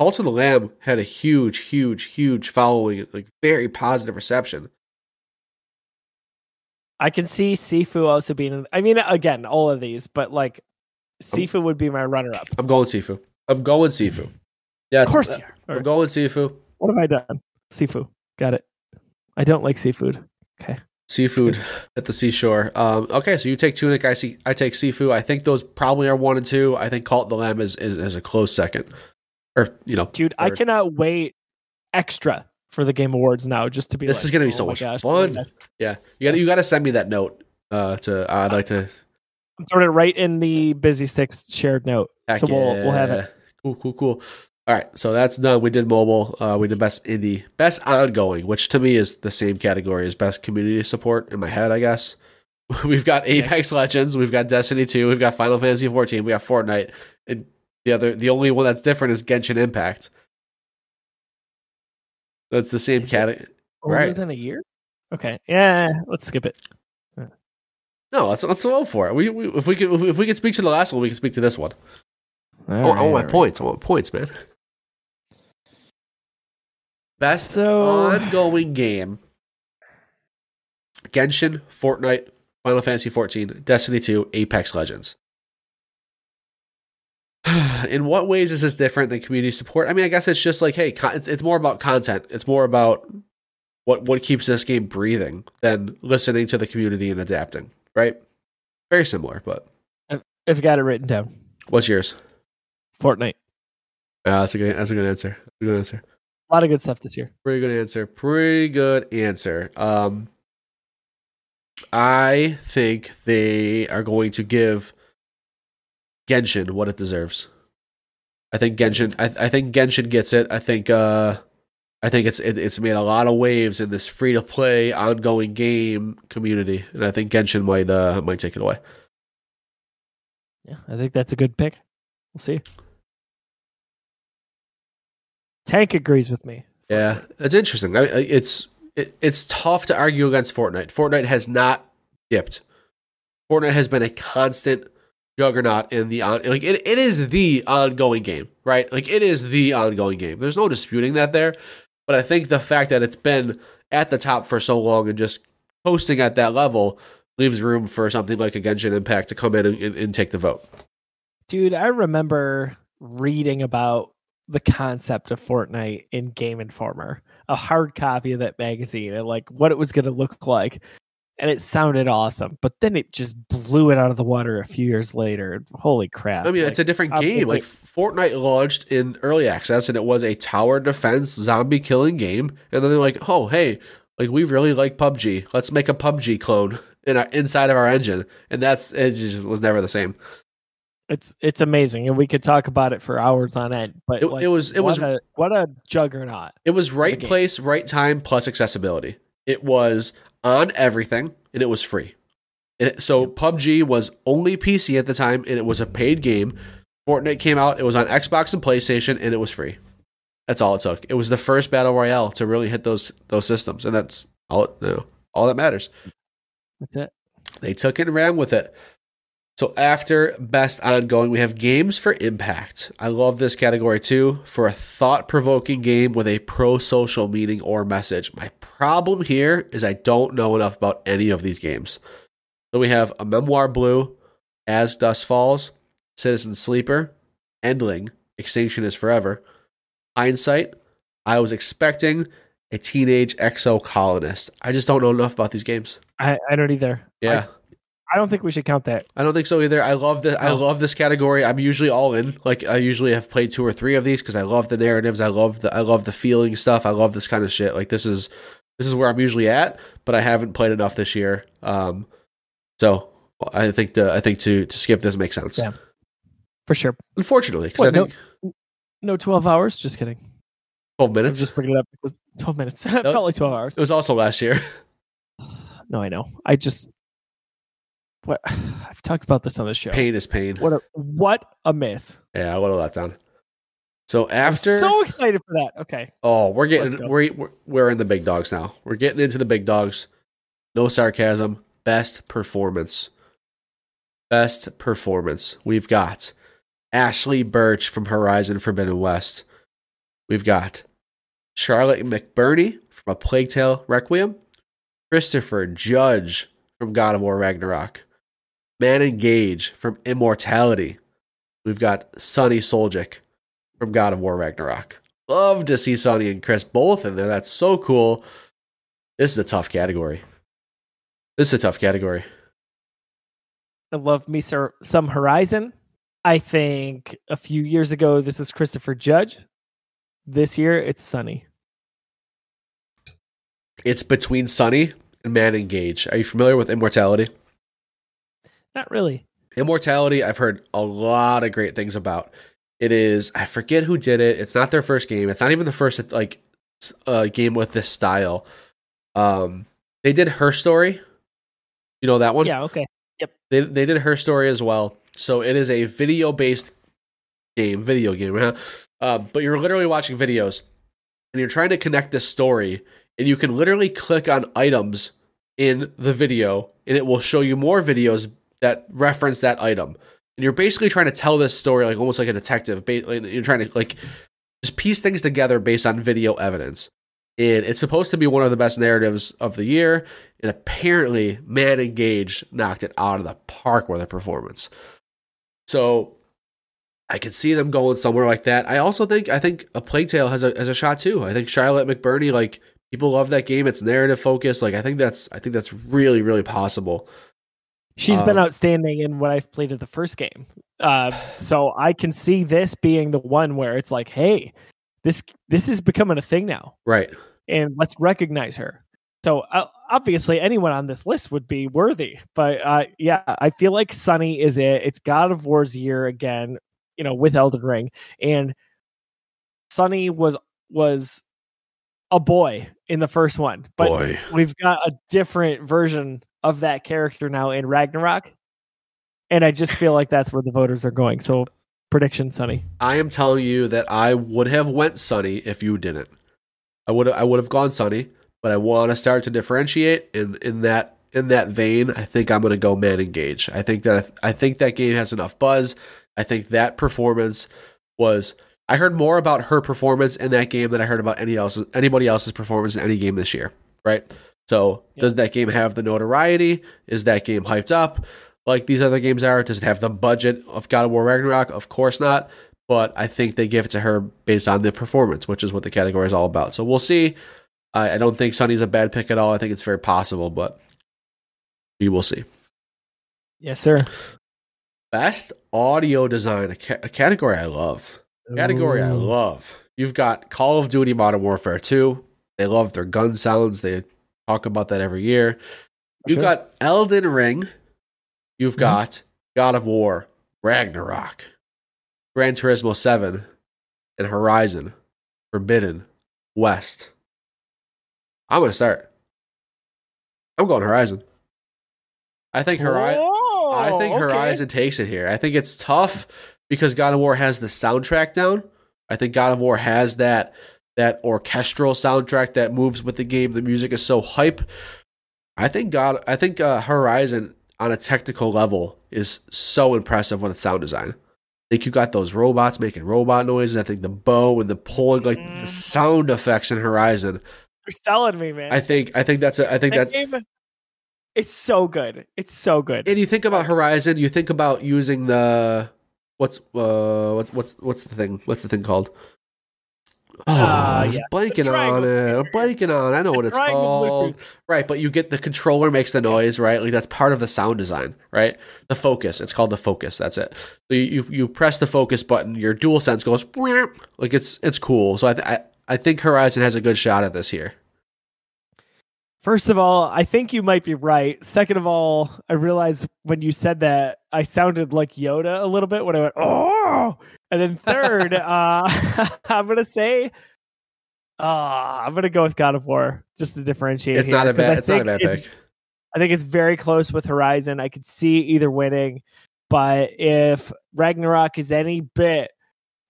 Cult of the Lamb had a huge, huge, huge following, like very positive reception. I can see Sifu also being. I mean, again, all of these, but like Sifu would be my runner-up. I'm going Sifu. I'm going Sifu. Yeah, Of course, you are. I'm going Sifu. What have I done? Sifu. Got it. I don't like seafood. Okay. Seafood at the seashore. Um, okay, so you take Tunic. I see. I take seafood. I think those probably are one and two. I think Cult the Lamb is, is, is a close second. Or you know, Dude, I cannot wait extra for the Game Awards now just to be This like, is gonna be oh so much gosh, fun. Yeah, you got you got to send me that note. Uh, to I'd like to. I'm throwing it right in the Busy Sticks shared note. Heck so we'll we'll have it. Cool, cool, cool. All right, so that's done. We did mobile. Uh, we did best indie, best ongoing, which to me is the same category as best community support in my head. I guess we've got Apex Legends, we've got Destiny Two, we've got Final Fantasy 14, we got Fortnite, and the other, the only one that's different is Genshin Impact. That's the same category. Right. than a year? Okay. Yeah, let's skip it. No, let's let's go for it. We, we if we could if we, could speak to the last one, we can speak to this one. I want, I want my points. I want points, man. Best So- ongoing game: Genshin, Fortnite, Final Fantasy 14, Destiny 2, Apex Legends. In what ways is this different than community support? I mean, I guess it's just like, hey, it's, it's more about content. It's more about what what keeps this game breathing than listening to the community and adapting. Right? Very similar, but I've got it written down. what's yours? Fortnite. Uh, that's a good. That's a good answer. That's a good answer. A lot of good stuff this year. Pretty good answer. Pretty good answer. Um, I think they are going to give Genshin what it deserves. I think Genshin. I, I think Genshin gets it. I think. Uh, I think it's it, it's made a lot of waves in this free to play ongoing game community, and I think Genshin might uh might take it away. Yeah, I think that's a good pick. We'll see. Tank agrees with me. Yeah, it's interesting. I, I- it's it, it's tough to argue against Fortnite. Fortnite has not dipped. Fortnite has been a constant juggernaut in the on like it, it is the ongoing game, right? Like it is the ongoing game. There's no disputing that there. But I think the fact that it's been at the top for so long and just posting at that level leaves room for something like a Genshin Impact to come in and, and, and take the vote. Dude, I remember reading about the concept of Fortnite in Game Informer, a hard copy of that magazine, and like what it was going to look like. And it sounded awesome, but then it just blew it out of the water a few years later. Holy crap. I mean, Like, it's a different I'm game. Like Fortnite launched in early access and it was a tower defense zombie killing game. And then they're like, oh, hey, Like we really like PUBG. Let's make a PUBG clone in our inside of our engine, and that's it. Just was never the same. It's it's amazing, and we could talk about it for hours on end. But It, like, it was it what was a, what a juggernaut. it was right place, right time, plus accessibility. It was on everything, and it was free. It, so PUBG was only PC at the time, and it was a paid game. Fortnite came out. It was on Xbox and PlayStation, and it was free. That's all it took. It was the first battle royale to really hit those those systems, and that's all. You know, all that matters. That's it. They took it and ran with it. So after best ongoing, we have games for impact. I love this category too for a thought-provoking game with a pro-social meaning or message. My problem here is I don't know enough about any of these games. So we have a Memoir Blue, As Dusk Falls, Citizen Sleeper, Endling, Extinction is Forever, Hindsight. I was expecting a teenage Exocolonist. I just don't know enough about these games. I, I don't either. Yeah. I don't think we should count that. I don't think so either. I love the I love this category. I'm usually all in. Like I usually have played two or three of these because I love the narratives. I love the I love the feeling stuff. I love this kind of shit. Like this is this is where I'm usually at, but I haven't played enough this year. Um, so I think the I think to to skip this makes sense. Yeah. For sure. Unfortunately, because I What, no- think No 12 hours. Just kidding. twelve I'm minutes. just bringing it up It was 12 minutes. it felt like 12 hours. it was also last year. No, I know. I just what I've talked about this on the show. pain is pain. What a what a myth. Yeah, what a letdown. So I'm after so excited for that. Okay. Oh, we're getting we're, we're we're in the big dogs now. We're getting into the big dogs. No sarcasm. Best performance. Best performance. We've got Ashly Burch from Horizon Forbidden West. We've got Charlotte McBurney from A Plague Tale Requiem. Christopher Judge from God of War Ragnarok. Manon Gage from Immortality. We've got Sunny Suljic from God of War Ragnarok. Love to see Sunny and Chris both in there. That's so cool. This is a tough category. This is a tough category. I love me sir, some Horizon. I think a few years ago this is Christopher Judge. This year it's Sunny. It's between Sunny and Manon Gage. Are you familiar with Immortality? Not really. Immortality, I've heard a lot of great things about. It is, I forget who did it. It's not their first game. It's not even the first like uh, game with this style. Um, they did Her Story. You know that one? Yeah, okay. Yep. They they did her story as well. So it is a video based game, video game, huh? Uh, but you're literally watching videos, and you're trying to connect this story, and you can literally click on items in the video, and it will show you more videos that reference that item. And you're basically trying to tell this story like almost like a detective. You're trying to like just piece things together based on video evidence. And it's supposed to be one of the best narratives of the year. And apparently, Man Engaged knocked it out of the park with a performance. So I could see them going somewhere like that. I also think I think a Plague Tale has a has a shot too. I think Charlotte McBurney, like people love that game. It's narrative focused. Like I think that's I think that's really really possible. She's been Um, outstanding in what I've played at the first game. Uh, so I can see this being the one where it's like, hey, this this is becoming a thing now, Right. and let's recognize her. So uh, obviously, anyone on this list would be worthy. But uh, yeah, I feel like Sunny is it. It's God of War's year again, you know, with Elden Ring, and Sunny was was a boy in the first one, but Boy. we've got a different version of that character now in Ragnarok. And I just feel like that's where the voters are going. So prediction, Sunny. I am telling you that I would have went Sunny if you didn't. I would I would have gone Sunny, but I want to start to differentiate in in that in that vein. I think I'm going to go Manon Gage. I think that I think that game has enough buzz. I think that performance was. I heard more about her performance in that game than I heard about any else anybody else's performance in any game this year. Right. So Yeah. does that game have the notoriety? Is that game hyped up like these other games are? Does it have the budget of God of War Ragnarok? Of course not but I think they give it to her based on the performance, which is what the category is all about. So we'll see. I, I don't think Sunny's a bad pick at all. I think it's very possible, but we will see. Yes, sir. Best audio design, a, ca- a category I love. Category I love. You've got Call of Duty Modern Warfare 2. They love their gun sounds. They Talk about that every year. You've Sure. got Elden Ring. You've Mhm. got God of War, Ragnarok, Gran Turismo 7, and Horizon, Forbidden, West. I'm going to start. I'm going Horizon. I think Horizon. I think okay. Horizon takes it here. I think it's tough because God of War has the soundtrack down. I think God of War has that that orchestral soundtrack that moves with the game. The music is so hype. I think God. I think uh, Horizon on a technical level is so impressive with its sound design. I think you got those robots making robot noises. I think the bow and the pulling, like the Mm. sound effects in Horizon. You're selling me, man. I think. I think that's. A, I think that that's. game, it's so good. It's so good. And you think about Horizon, you think about using the what's uh what, what's what's the thing? What's the thing called? Oh, Uh, yeah. blanking on it. Blanking on. I know what it's called. Bluetooth. Right, but you get the controller makes the noise, right? Like that's part of the sound design, right? The focus. It's called the focus. That's it. So you you, you press the focus button, your DualSense goes like it's it's cool. So I th- I I think Horizon has a good shot at this here. First of all, I think you might be right. Second of all, I realized when you said that I sounded like Yoda a little bit when I went, oh. And then third, uh, I'm going to say, uh, I'm going to go with God of War just to differentiate. It's here, not a bad it's not a bad it's- pick. I think it's very close with Horizon. I could see either winning, but if Ragnarok is any bit,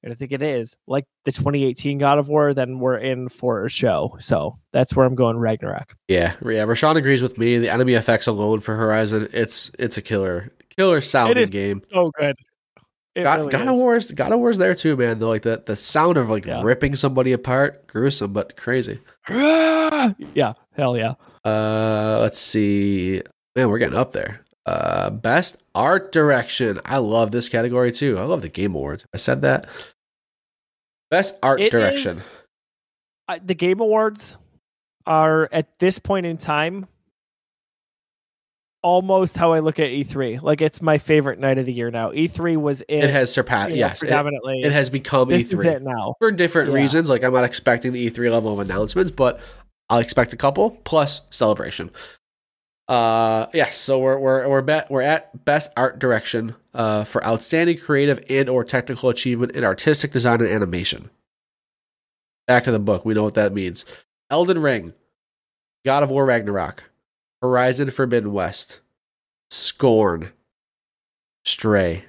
and I think it is, like the 2018 God of War, then we're in for a show. So that's where I'm going Ragnarok. Yeah, yeah. Rashawn agrees with me. The enemy effects alone for Horizon, it's it's a killer, killer sounding game. So good. It God, really God of War's God of War's there too, man. Though, like the the sound of like Yeah. ripping somebody apart, gruesome but crazy. yeah, hell yeah. Uh, let's see. Man, we're getting up there. Uh, best art direction. I love this category too. I love the Game Awards. I said that. Best art It direction. is- I, the Game Awards are at this point in time almost how I look at E3. Like it's my favorite night of the year now. E3 was it. It has surpassed. you know, Yes, it, it has become this E3. is it now. for different Yeah. reasons. Like I'm not expecting the E3 level of announcements, but I'll expect a couple plus celebration. Uh, yes. So we're we're we're bet we're at best art direction uh for outstanding creative and or technical achievement in artistic design and animation. Back of the book, we know what that means. Elden Ring, God of War Ragnarok, Horizon Forbidden West, Scorn, Stray.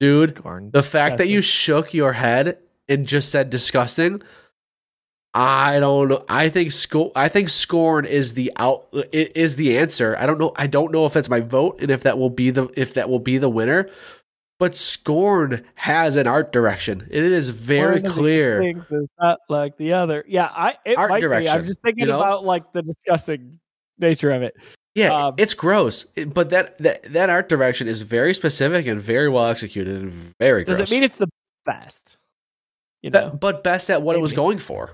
Dude, the fact that you shook your head and just said disgusting, I don't know. I think sco- I think scorn is the out is the answer. I don't know. I don't know if that's my vote and if that will be the if that will be the winner. But scorn has an art direction. and It is very clear. is not like the other. Yeah, I it Art might be. direction, I'm just thinking you know? about like the disgusting nature of it. Yeah, Um, it's gross. But that, that that art direction is very specific and very well executed and very Does gross. it mean it's the best? You know, But- but best at what it was going for.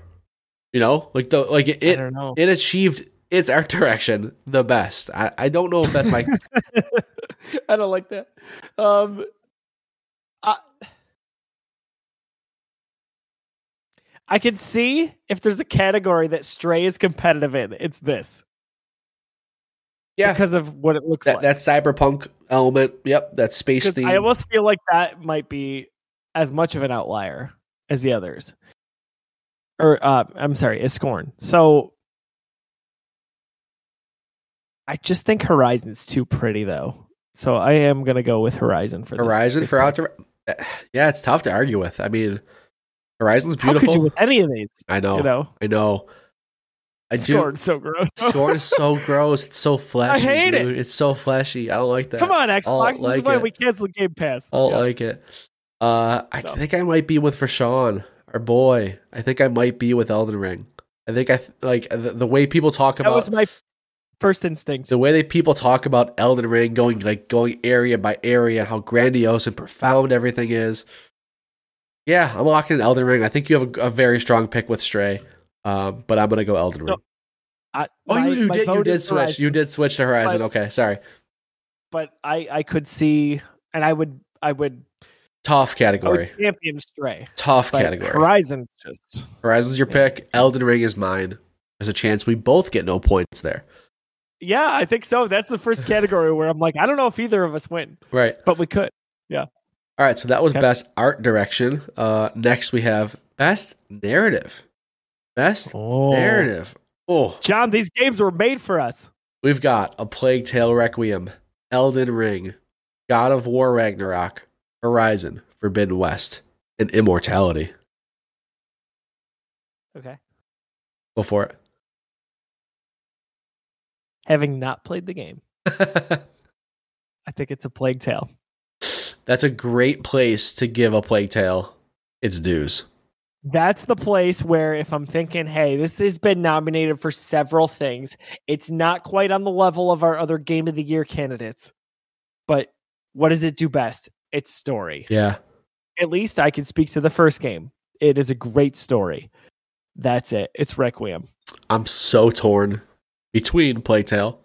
You know, like the like it, I it don't know. it achieved its art direction the best. I, I don't know if that's my I don't like that. Um, I, I can see if there's a category that Stray is competitive in, it's this yeah because of what it looks that like. that cyberpunk element. Yep, that space theme. I almost feel like that might be as much of an outlier as the others. Or uh, I'm sorry, is Scorn. So I just think Horizon's too pretty though. So I am gonna go with Horizon for this- Horizon this for pick. out. Yeah, it's tough to argue with. I mean, Horizon's beautiful. How could you with any of these? I know. You know, I know. I so gross. Scorn is so gross. It's so flashy. I hate it. It's so flashy. I don't like that. Come on, Xbox. This like is why it. we canceled Game Pass. I don't Yeah. like it. Uh, I No. think I might be with Rashawn, our boy. I think I might be with Elden Ring. I think I th- like the, the way people talk that about That was my first instinct. the way that people talk about Elden Ring going like going area by area and how grandiose and profound everything is. Yeah, I'm locking in Elden Ring. I think you have a, a very strong pick with Stray, um, but I'm gonna go Elden Ring. No, I, oh, my- you, did you did switch. Horizon, You did switch to Horizon. But- okay, sorry. but I I could see, and I would I would Tough category. would champion Stray. Tough But category. Horizon's just Horizon's your Yeah. pick. Elden Ring is mine. there's a chance we both get no points there. Yeah, I think so. That's the first category where I'm like, I don't know if either of us win, Right. but we could. Yeah. All right, so that was Okay. best art direction. Uh, next we have best narrative. Best Oh. narrative. Oh, John, these games were made for us. we've got a Plague Tale Requiem, Elden Ring, God of War Ragnarok, Horizon, Forbidden West, and Immortality. Okay. Go for it. Having not played the game. I think it's a Plague Tale. That's a great place to give a Plague Tale its dues. That's the place where if I'm thinking, hey, this has been nominated for several things, it's not quite on the level of our other game of the year candidates. But what does it do best? It's story. Yeah. At least I can speak to the first game. It is a great story. That's it. It's Requiem. I'm so torn between Plague Tale,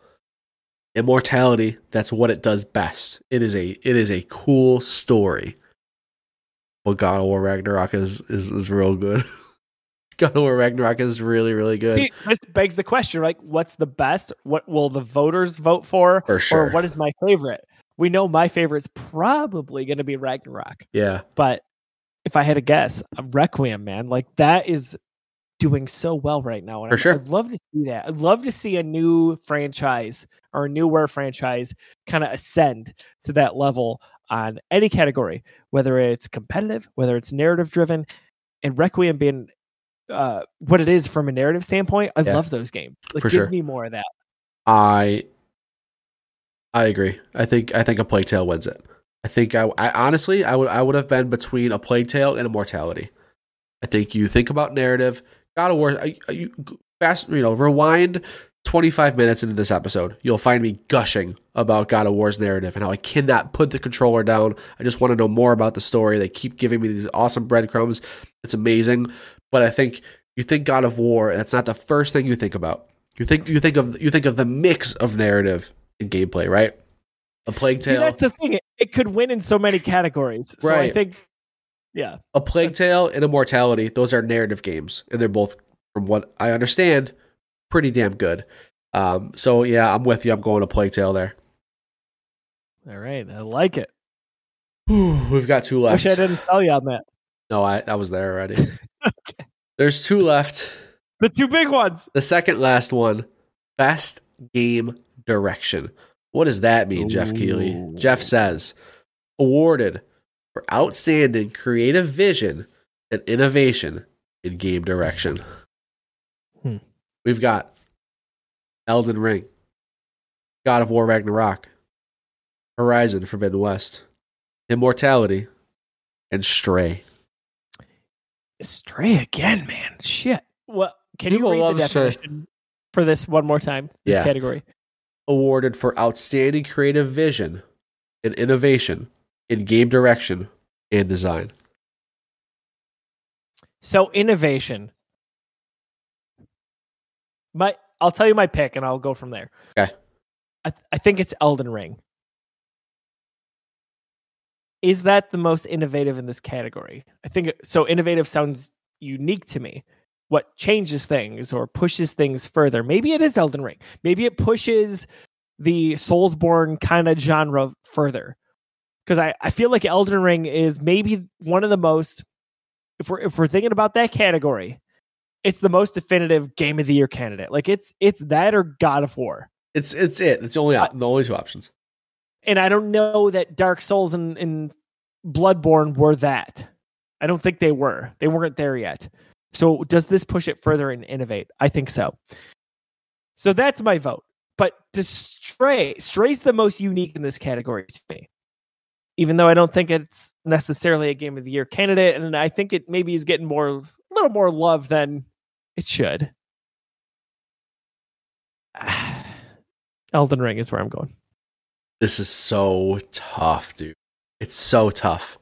Immortality. That's what it does best. It is a it is a cool story. But God of War Ragnarok is is, is real good. God of War Ragnarok is really really good See, this begs the question, like, what's the best? What will the voters vote for? for sure. Or what is my favorite? We know my favorite's probably going to be Ragnarok. yeah, But if I had to guess, Requiem, man, like that is doing so well right now. And For I'd- sure. I'd love to see that. I'd love to see a new franchise or a newer franchise kind of ascend to that level on any category, whether it's competitive, whether it's narrative driven, and Requiem being uh, what it is from a narrative standpoint. I Yeah. love those games. Like, For give sure. me more of that. I I agree. I think I think a Plague Tale wins it. I think I, I honestly I would I would have been between a Plague Tale and Immortality. I think you think about narrative. God of War. I- You fast, you know, rewind twenty five minutes into this episode. You'll find me gushing about God of War's narrative and how I cannot put the controller down. I just want to know more about the story. They keep giving me these awesome breadcrumbs. It's amazing. But I think you think God of War, that's not the first thing you think about. You think you think of you think of the mix of narrative gameplay, right? A Plague See, Tale, that's the thing. It, it could win in so many categories. So I think, yeah. a Plague Tale, and Immortality. Those are narrative games, and they're both, from what I understand, pretty damn good. Um, so yeah, I'm with you. I'm going to Plague Tale there. All right. I like it. We've got two left. Wish I didn't tell you on that. No, I, I was there already. Okay. There's two left. The two big ones. The second last one, best game direction. What does that mean, Geoff Keighley? Geoff says, awarded for outstanding creative vision and innovation in game direction. Hmm. We've got Elden Ring, God of War Ragnarok, Horizon Forbidden West, Immortality, and Stray. Stray again, man. Shit. What? Can you read the love Stray. definition for this one more time? This Yeah. category. Awarded for outstanding creative vision and innovation in game direction and design. So innovation. My, I'll tell you my pick, and I'll go from there. Okay. I, th- I think it's Elden Ring. Is that the most innovative in this category? I think so. Innovative sounds unique to me. What changes things or pushes things further? Maybe it is Elden Ring. Maybe it pushes the Soulsborne kind of genre further. Because I, I feel like Elden Ring is maybe one of the most if we're if we're thinking about that category, it's the most definitive game of the year candidate. Like it's it's that or God of War. It's it's it. It's the only op- the only two options. And I don't know that Dark Souls and, and Bloodborne were that. I don't think they were. They weren't there yet. So does this push it further and innovate? I think so. So that's my vote. But does Stray Stray's the most unique in this category to me. Even though I don't think it's necessarily a game of the year candidate, and I think it maybe is getting more a little more love than it should. Elden Ring is where I'm going. This is so tough, dude. It's so tough.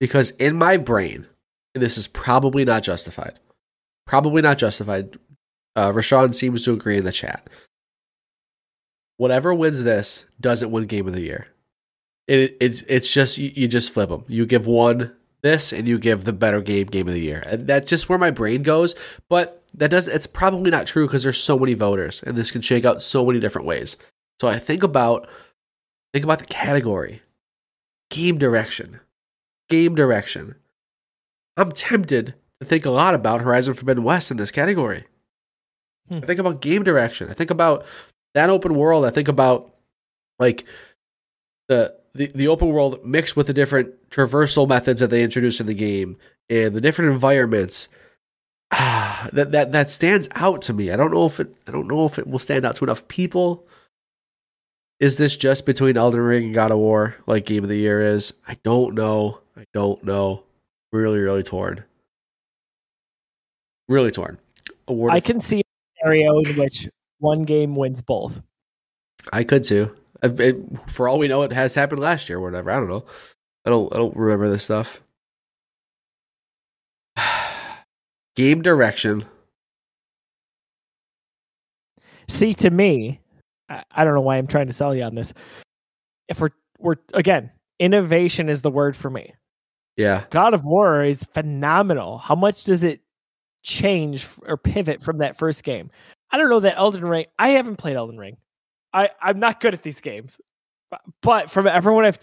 Because in my brain, this is probably not justified, probably not justified. Uh, Rashawn seems to agree in the chat. Whatever wins this doesn't win Game of the Year. It, it it's just you, you just flip them. You give one this and you give the better game game of the year. And that's just where my brain goes. But that does it's probably not true because there's so many voters and this can shake out so many different ways. So I think about think about the category. Game direction. Game direction. I'm tempted to think a lot about Horizon Forbidden West in this category. Hmm. I think about game direction. I think about that open world. I think about like the the, the open world mixed with the different traversal methods that they introduce in the game and the different environments. Ah, that that that stands out to me. I don't know if it I don't know if it will stand out to enough people. Is this just between Elden Ring and God of War, like Game of the Year is? I don't know. I don't know. Really, really torn. Really torn. Award I can see a scenario in which one game wins both. I could too. It- for all we know, it has happened last year or whatever. I don't know. I don't. I don't remember this stuff. Game direction. See, to me, I, I don't know why I'm trying to sell you on this. If we're we're again, innovation is the word for me. Yeah. God of War is phenomenal. How much does it change or pivot from that first game? I don't know that Elden Ring. I haven't played Elden Ring. I I'm not good at these games, but, from everyone I've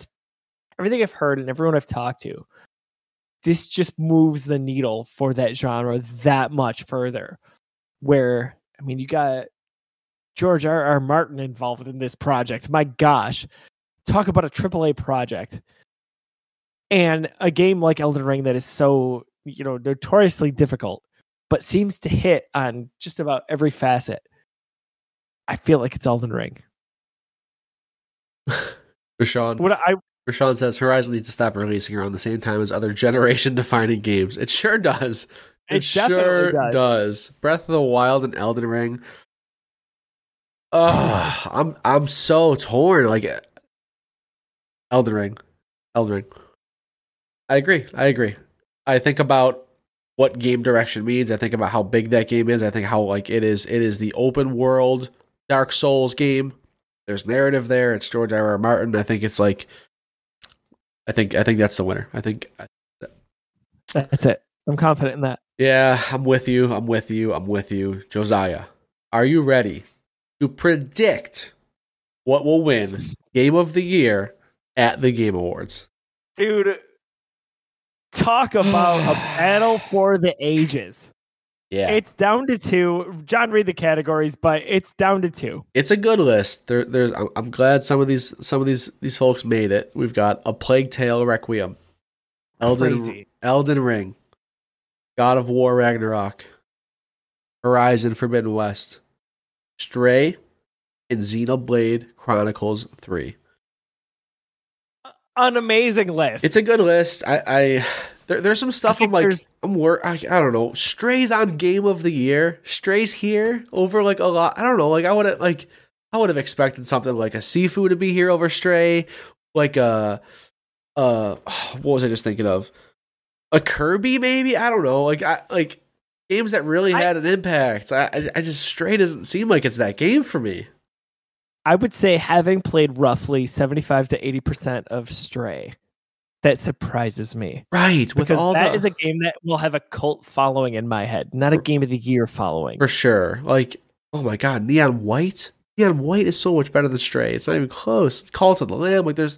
everything I've heard and everyone I've talked to, this just moves the needle for that genre that much further. Where I mean, you got George R. R. Martin involved in this project. My gosh, talk about a AAA project and a game like Elden Ring that is so you know notoriously difficult, but seems to hit on just about every facet. I feel like it's Elden Ring. Rashawn. What I Rashawn says Horizon needs to stop releasing around the same time as other generation defining games. It sure does. It, It sure does. does. Breath of the Wild and Elden Ring. Oh, I'm I'm so torn. Like Elden Ring. Elden Ring. I agree. I agree. I think about what game direction means. I think about how big that game is. I think how like it is it is the open world Dark Souls game. There's narrative there. It's George R. R. Martin. I think it's like I think I think that's the winner. I think that's it. I'm confident in that. yeah, I'm with you. I'm with you. I'm with you. Josiah, are you ready to predict what will win Game of the Year at the Game Awards? Dude, talk about a battle for the ages. Yeah. It's down to two. John, read the categories, but it's down to two. it's a good list. There, there's. I'm, I'm glad some of these, some of these, these folks made it. We've got a Plague Tale Requiem, Elden, Crazy. Elden Ring, God of War Ragnarok, Horizon Forbidden West, Stray, and Xenoblade Chronicles Three. An amazing list. It's a good list. I, I there, there's some stuff I'm like I'm wor- I, I don't know. Strays on Game of the Year. Strays here over like a lot. I don't know. Like I would have like I would have expected something like a Sifu to be here over Stray. Like a uh what was I just thinking of? A Kirby maybe? I don't know. Like I like games that really I- had an impact. I, I I just Stray doesn't seem like it's that game for me. I would say having played roughly 75 to 80% of Stray, that surprises me. Right. With Because all that the is a game that will have a cult following in my head, not a game of the year following. For sure. Like, oh my god, Neon White? Neon White is so much better than Stray. It's not even close. Cult of the Lamb, like there's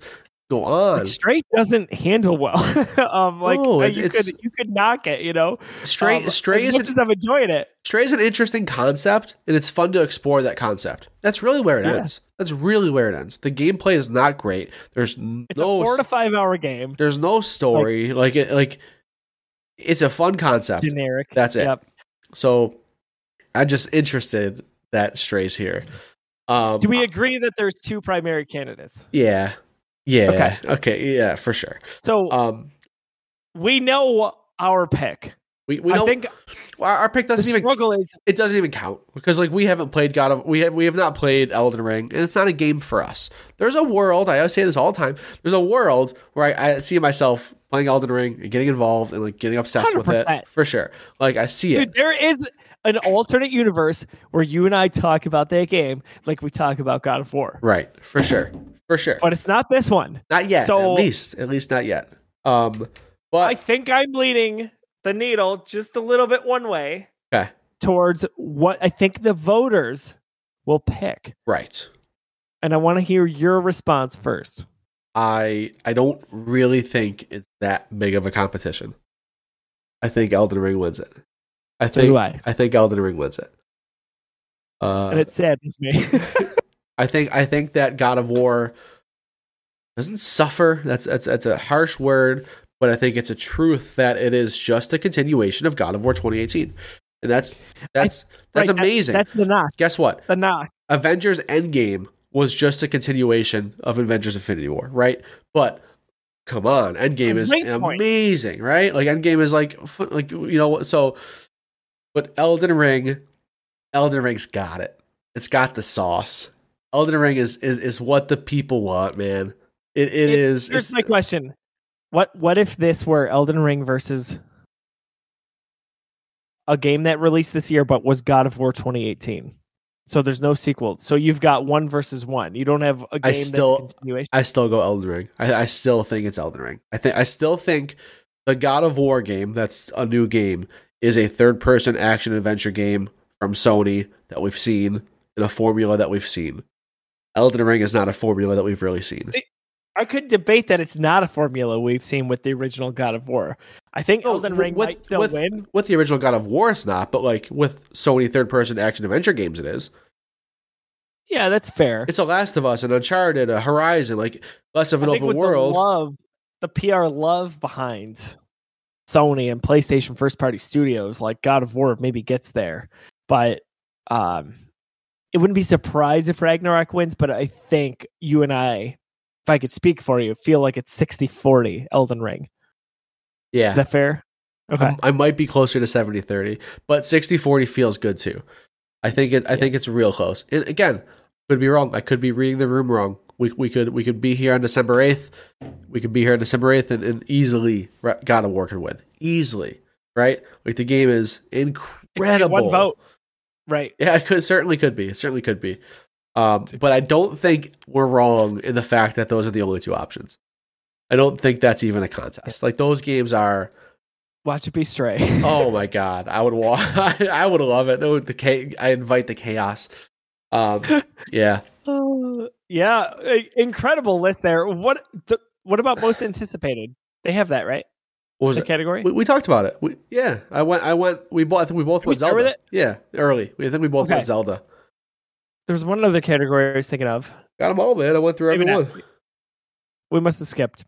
go on. Like, Stray doesn't handle well. um, like No, you could you could knock it, you know. Straight Um, Stray as is much an, as I've enjoyed it. Stray is an interesting concept, and it's fun to explore that concept. That's really where it Yeah. ends. That's really where it ends. The gameplay is not great. There's It's no a four to five hour game. there's no story. Like, it like it's a fun concept. Generic. That's it. Yep. So I'm just interested that Stray's here. Um, Do we agree that there's two primary candidates? Yeah. Yeah. Okay. Okay. Yeah, for sure. So Um, we know our pick. we we I think our, pick doesn't even struggle is it doesn't even count because like we haven't played God of we have we have not played Elden Ring and it's not a game for us. There's a world I always say this all the time. There's a world where I, I see myself playing Elden Ring and getting involved and like getting obsessed with it for sure. Like I see Dude, it. there is an alternate universe where you and I talk about that game like we talk about God of War. Right, for sure, for sure. But it's not this one. Not yet. So- at least, at least not yet. Um, But I think I'm leaning the needle just a little bit one way okay, towards what I think the voters will pick. right. And I want to hear your response first. I I don't really think it's that big of a competition. I think Elden Ring wins it. I So think I. I think Elden Ring wins it. Uh, And it saddens me. I think I think that God of War doesn't suffer. That's that's that's a harsh word, but I think it's a truth that it is just a continuation of God of War 2018, and that's that's that's Right, amazing. That's the knock. Guess what? The knock. Avengers Endgame was just a continuation of Avengers Infinity War, right? But come on, Endgame is point. amazing, right? Like Endgame is like like you know so but Elden Ring Elden Ring's got it. It's got the sauce. Elden Ring is is, is what the people want, man. It it It- is Here's it's- my question. What what if this were Elden Ring versus a game that released this year but was God of War 2018? So there's no sequel. So you've got one versus one. You don't have a game still- a continuation. I still go Elden Ring. I, I still think it's Elden Ring. I think I still think the God of War game, that's a new game, is a third person action adventure game from Sony that we've seen in a formula that we've seen. Elden Ring is not a formula that we've really seen. See, I could debate that it's not a formula we've seen with the original God of War. I think Oh, Elden Ring with- might still with- win. With the original God of War, it's not, but like with Sony third person action adventure games, it is. Yeah, that's fair. It's a Last of Us, an Uncharted, a Horizon, like less of an I think open with world. the love, the PR love behind Sony and PlayStation first party studios, like God of War maybe gets there. But um it wouldn't be surprised if Ragnarok wins, but I think you and I, if I could speak for you, feel like it's 60-40 Elden Ring. yeah. Is that fair? Okay. I'm- I might be closer to 70 30, but 60 40 feels good too. I think it I Yeah. think it's real close. And again, could be wrong. I could be reading the room wrong. We, we could we could be here on December 8th. We could be here on December 8th and, and easily God of War could win. Easily, right? Like the game is incredible. One vote. Right. Yeah, it could certainly could be. It certainly could be. Um, but I don't think we're wrong in the fact that those are the only two options. I don't think that's even a contest. Like those games are Watch it be stray. oh my god, I would wa- I would love it. No, the cha- I invite the chaos. Um, yeah, Uh, yeah, incredible list there. What what about most anticipated? They have that, right? What was the it? category? We, we talked about it. We, yeah, I went. I went. We both. I think we both Can we went start Zelda. Yeah, early. I think we both Okay. went Zelda. There's one other category I was thinking of. Got them all, man. I went through Maybe not. everyone. We must have skipped.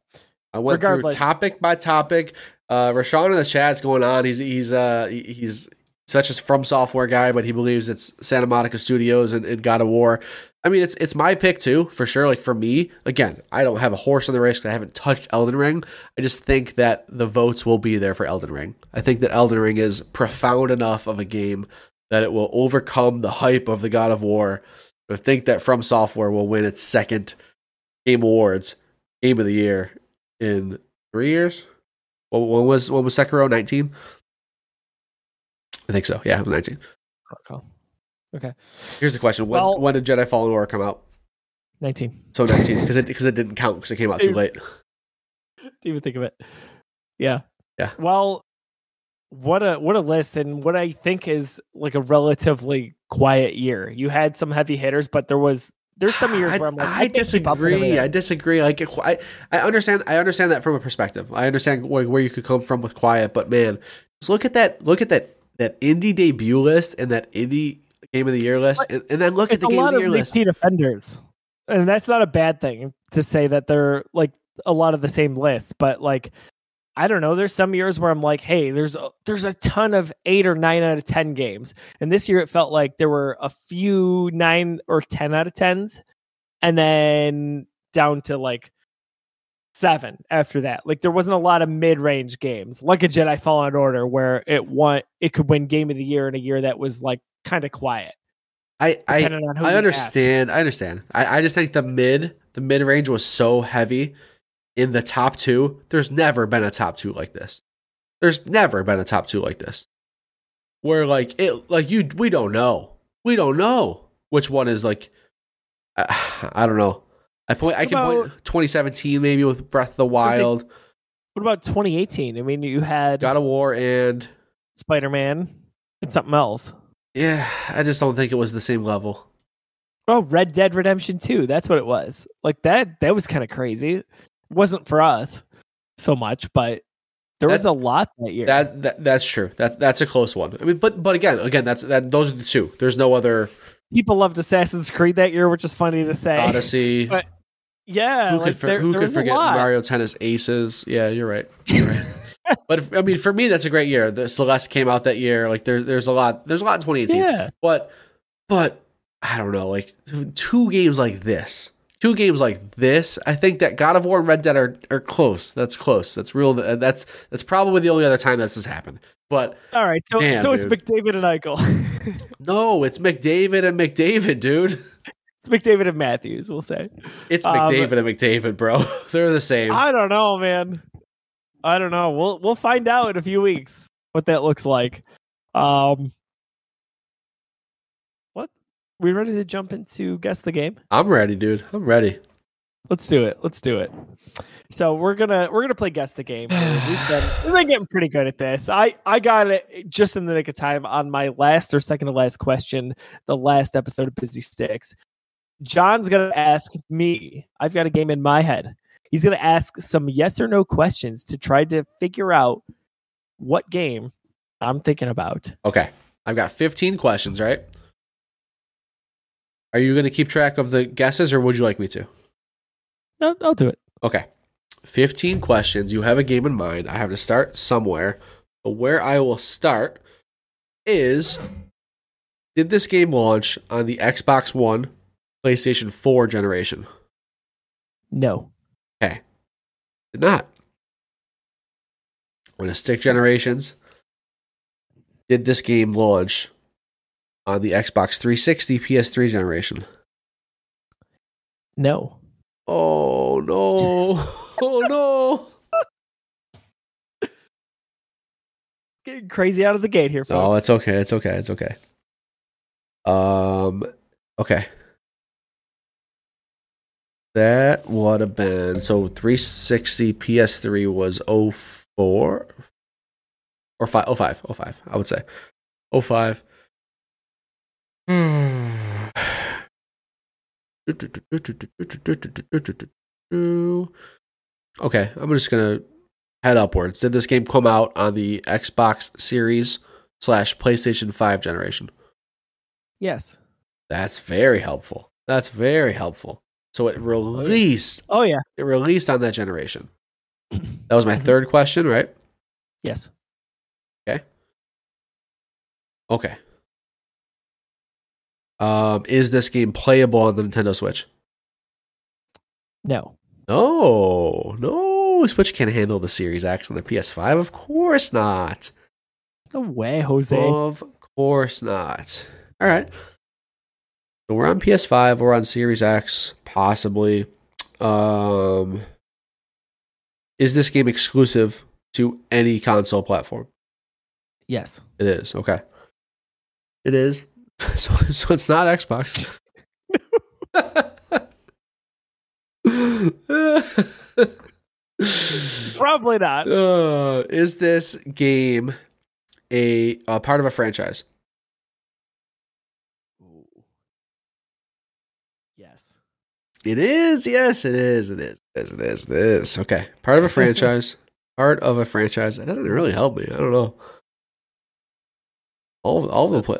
I went Regardless. through topic by topic. Uh, Rashawn in the chat's going on. He's he's uh he's such a from software guy, but he believes it's Santa Monica Studios and, and God of War. I mean, it's it's my pick too, for sure. Like for me, again, I don't have a horse in the race because I haven't touched Elden Ring. I just think that the votes will be there for Elden Ring. I think that Elden Ring is profound enough of a game that it will overcome the hype of the God of War. I think that From Software will win its second Game Awards Game of the Year in three years. What, what was what was Sekiro? Nineteen. I think so. Yeah, it was nineteen. Okay. Here's the question: When Well- when did Jedi Fallen Order come out? 19. So nineteen because it because it didn't count because it came out too late. Didn't even think of it. Yeah. Yeah. Well, what a what a list and what I think is like a relatively quiet year. You had some heavy hitters, but there was there's some years I, where I'm like, I can't keep up with disagree. I disagree. Like I, I understand. I understand that from a perspective. I understand where, where you could come from with quiet, but man, just look at that. Look at that that indie debut list and that indie game of the year list, and, and then look at the game of the year list. repeat offenders, and that's not a bad thing to say that they're like a lot of the same lists. But like, I don't know. There's some years where I'm like, hey, there's a, there's a ton of eight or nine out of ten games, and this year it felt like there were a few nine or ten out of tens, and then down to like seven after that. Like there wasn't a lot of mid-range games, like a Jedi Fallen Order, where it won it could win Game of the Year in a year that was like kind of quiet. I I on who I understand. I understand. I, I just think the mid the mid range was so heavy in the top two. There's never been a top two like this. There's never been a top two like this. Where like it like you we don't know. We don't know which one is like I, I don't know. I point I can point 2017 maybe with Breath of the So is it- Wild. What about 2018? I mean, you had God of War and Spider Man and something else. Yeah, I just don't think it was the same level. Oh, Red Dead Redemption 2. That's what it was. Like that. That was kind of crazy. It wasn't for us so much, but there was a lot that year. That, that that's true. That that's a close one. I mean, but but again, again, that's that. Those are the two. There's no other People loved Assassin's Creed that year, which is funny to say. Odyssey. But yeah, who like could, for, there, who could forget. Mario Tennis Aces? Yeah, you're right. You're right. but I mean, for me, that's a great year. The Celeste came out that year. Like there, there's a lot. There's a lot in 2018. Yeah, But but I don't know. Like two games like this, two games like this. I think that God of War and Red Dead are, are close. That's close. That's real. That's that's probably the only other time that's has happened. But all right. So Damn, so it's dude. McDavid and Eichel. no, it's McDavid and McDavid, dude. it's McDavid and Matthews. We'll say. It's Um, McDavid and McDavid, bro. They're the same. I don't know, man. I don't know. We'll we'll find out in a few weeks what that looks like. Um, what? We ready to jump into guess the game? I'm ready, dude. I'm ready. Let's do it. Let's do it. So we're gonna we're gonna play guess the game. We've been we've been getting pretty good at this. I I got it just in the nick of time on my last or second to last question, the last episode of Busy Sticks. John's gonna ask me. I've got a game in my head. He's gonna ask some yes or no questions to try to figure out what game I'm thinking about. Okay. I've got 15 questions, right? Are you going to keep track of the guesses or would you like me to? No, I'll do it. Okay. 15 questions. You have a game in mind. I have to start somewhere. But where I will start is Did this game launch on the Xbox One, PlayStation 4 generation? No. Okay. Did not. When a stick generations, did this game launch on the Xbox 360 PS3 generation? No. Oh no. oh no. Getting crazy out of the gate here, folks. No, it's okay. It's okay. It's okay. Um okay. That would have been so 360 PS3 was 04 or 5 05 05 I would say 05 Okay, I'm just gonna head upwards. Did this game come out on the Xbox Series slash PlayStation 5 generation? yes. That's very helpful. That's very helpful. So it released. Oh yeah. It released on that generation. That was my Mhm. third question, right? Yes. Okay. Okay. Um, is this game playable on the Nintendo Switch? No. No, no. Switch can't handle the Series X on the PS5. Of course not. No way, Jose. Of course not. All right. So we're on PS5. We're on Series X, possibly. Um, is this game exclusive to any console platform? yes. It is. Okay. It is. So, so it's not Xbox. Probably not. uh, is this game a, a part of a franchise? Yes. It is. Yes, it is. It is. It is. It is. It is. Okay. Part of a franchise. part of a franchise. That doesn't really help me. I don't know. All all the play,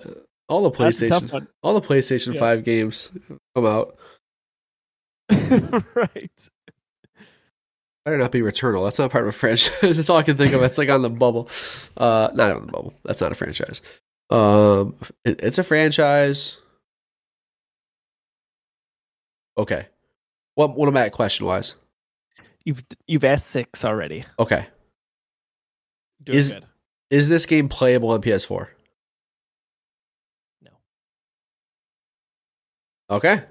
all the That's PlayStation all the PlayStation Yeah. 5 games come out. right. Better not be Returnal. That's not part of a franchise. That's all I can think of. It's like on the bubble. Uh, not on the bubble. That's not a franchise. Um, it- it's a franchise. Okay. What what am I at question wise? You've you've asked six already. Okay. Doing Is- good. Is this game playable on PS4? No. Okay.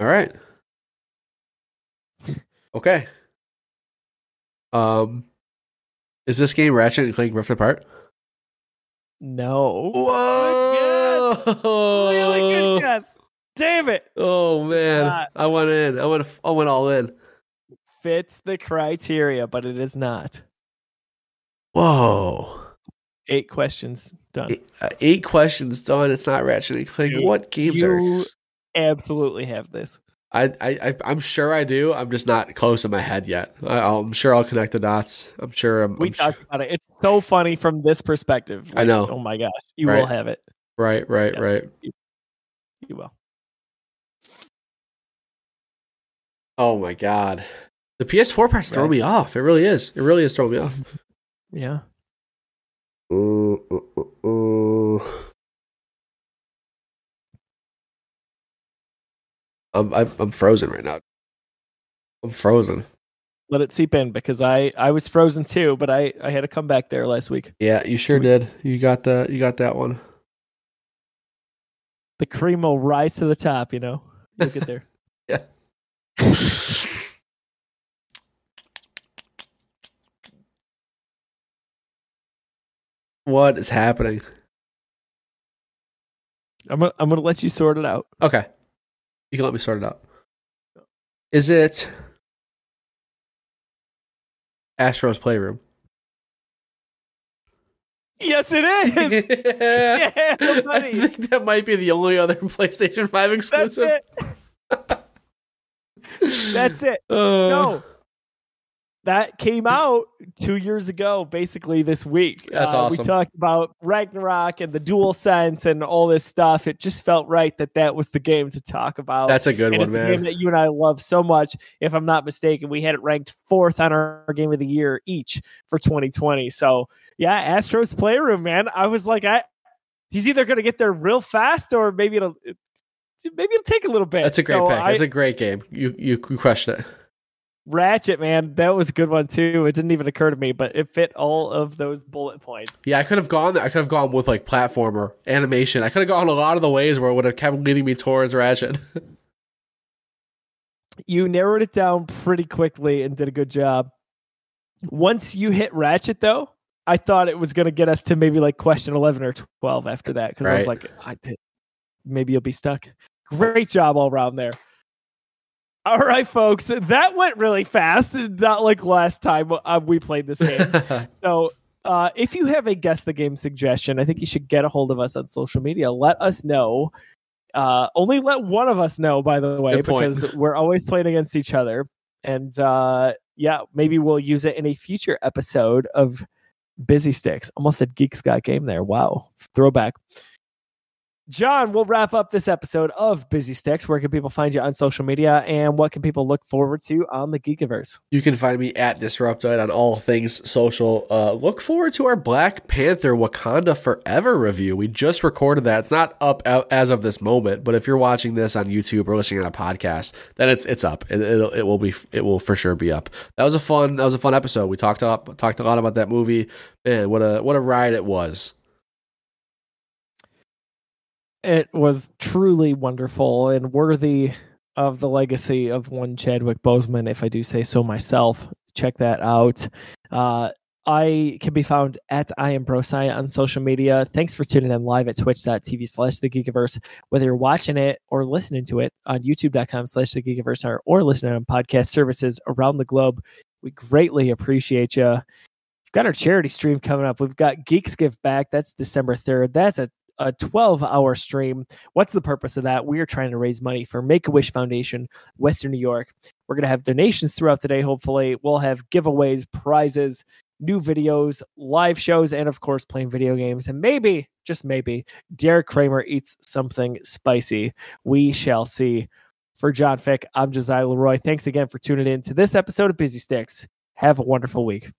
All right. Okay. Um, is this game Ratchet and Clank Rift Apart? No. Whoa! Really good guess. Damn it. Oh man, Not. I went in. I went. I went all in. fits the criteria, but it is not. Whoa. Eight questions done. Eight, uh, eight questions done. It's not Ratchet and Clank. What games you are? absolutely have this. I, I, I'm sure I do. I'm just not close in my head yet. I, I'm sure I'll connect the dots. I'm sure. I'm, We I'm sure. talked about it. It's so funny from this perspective. I know. Oh my gosh, you Right. will have it. Right, right, Yes, right. You, you will. Oh my god. The PS4 part's throwing Right. me off. It really is. It really is throwing me off. Yeah. Ooh, ooh, ooh, ooh. I'm, I'm I'm frozen right now. I'm frozen. Let it seep in because I I was frozen too, but I I had to come back there last week. Yeah, you sure weeks did. You got that. You got that one. The cream will rise to the top. You know, you'll get there. What is happening? I'm gonna I'm gonna let you sort it out. Okay. You can let me sort it out. Is it Astro's Playroom? Yes, it is. yeah, yeah, I think that might be the only other PlayStation 5 That's exclusive. That's it. Uh, So that came out two years ago, basically this week. That's Uh, awesome. We talked about Ragnarok and the DualSense and all this stuff. It just felt right that that was the game to talk about. that's a good and one, it's a game that you and I love so much. If I'm not mistaken, we had it ranked fourth on our, game of the year each for 2020. So yeah, Astro's Playroom, man. I was like, I he's either going to get there real fast or maybe it'll it, maybe it'll take a little bit. That's a great So pick. I- That's a great game. You you crushed it. Ratchet, man, that was a good one too. It didn't even occur to me, but it fit all of those bullet points. Yeah, I could have gone. I could have gone with like platformer animation. I could have gone a lot of the ways where it would have kept leading me towards Ratchet. You narrowed it down pretty quickly and did a good job. Once you hit Ratchet, though, I thought it was going to get us to maybe like question 11 or 12 after that because I was like, I did, maybe you'll be stuck. Great job all around there. All right, folks, that went really fast, not like last time uh, we played this game. So, uh, if you have a guess the game suggestion, I think you should get a hold of us on social media. Let us know. Uh, only let one of us know, by the way, because we're always playing against each other. And uh, yeah, maybe we'll use it in a future episode of Busy Sticks. Almost said Geeks Got Game there. Wow. Throwback. John, we'll wrap up this episode of Busy Sticks. Where can people find you on social media and what can people look forward to on the Geekiverse? You can find me at Disruptite on all things social. Uh, look forward to our Black Panther Wakanda Forever review. We just recorded that. It's not up as of this moment, but if you're watching this on YouTube or listening on a podcast, then it's it's up. It, it'll, it will be it will for sure be up. That was a fun that was a fun episode. We talked up talked a lot about that movie. Man, what a what a ride it was. It was truly wonderful and worthy of the legacy of one Chadwick Boseman, if I do say so myself. Check that out. Uh, I can be found at I am Brosai on social media. Thanks for tuning in live at twitch.tv slash the Geekiverse. Whether you're watching it or listening to it on youtube.com slash the Geekiverse or, or listening on podcast services around the globe, we greatly appreciate you. We've got our charity stream coming up. We've got Geeks Give Back. That's December 3rd. That's a a 12 hour stream. What's the purpose of that? We are trying to raise money for Make a Wish Foundation, Western New York. We're going to have donations throughout the day, hopefully. We'll have giveaways, prizes, new videos, live shows, and of course, playing video games. And maybe, just maybe, Derek Kramer eats something spicy. We shall see. For John Fick, I'm Josiah Leroy. Thanks again for tuning in to this episode of Busy Sticks. Have a wonderful week.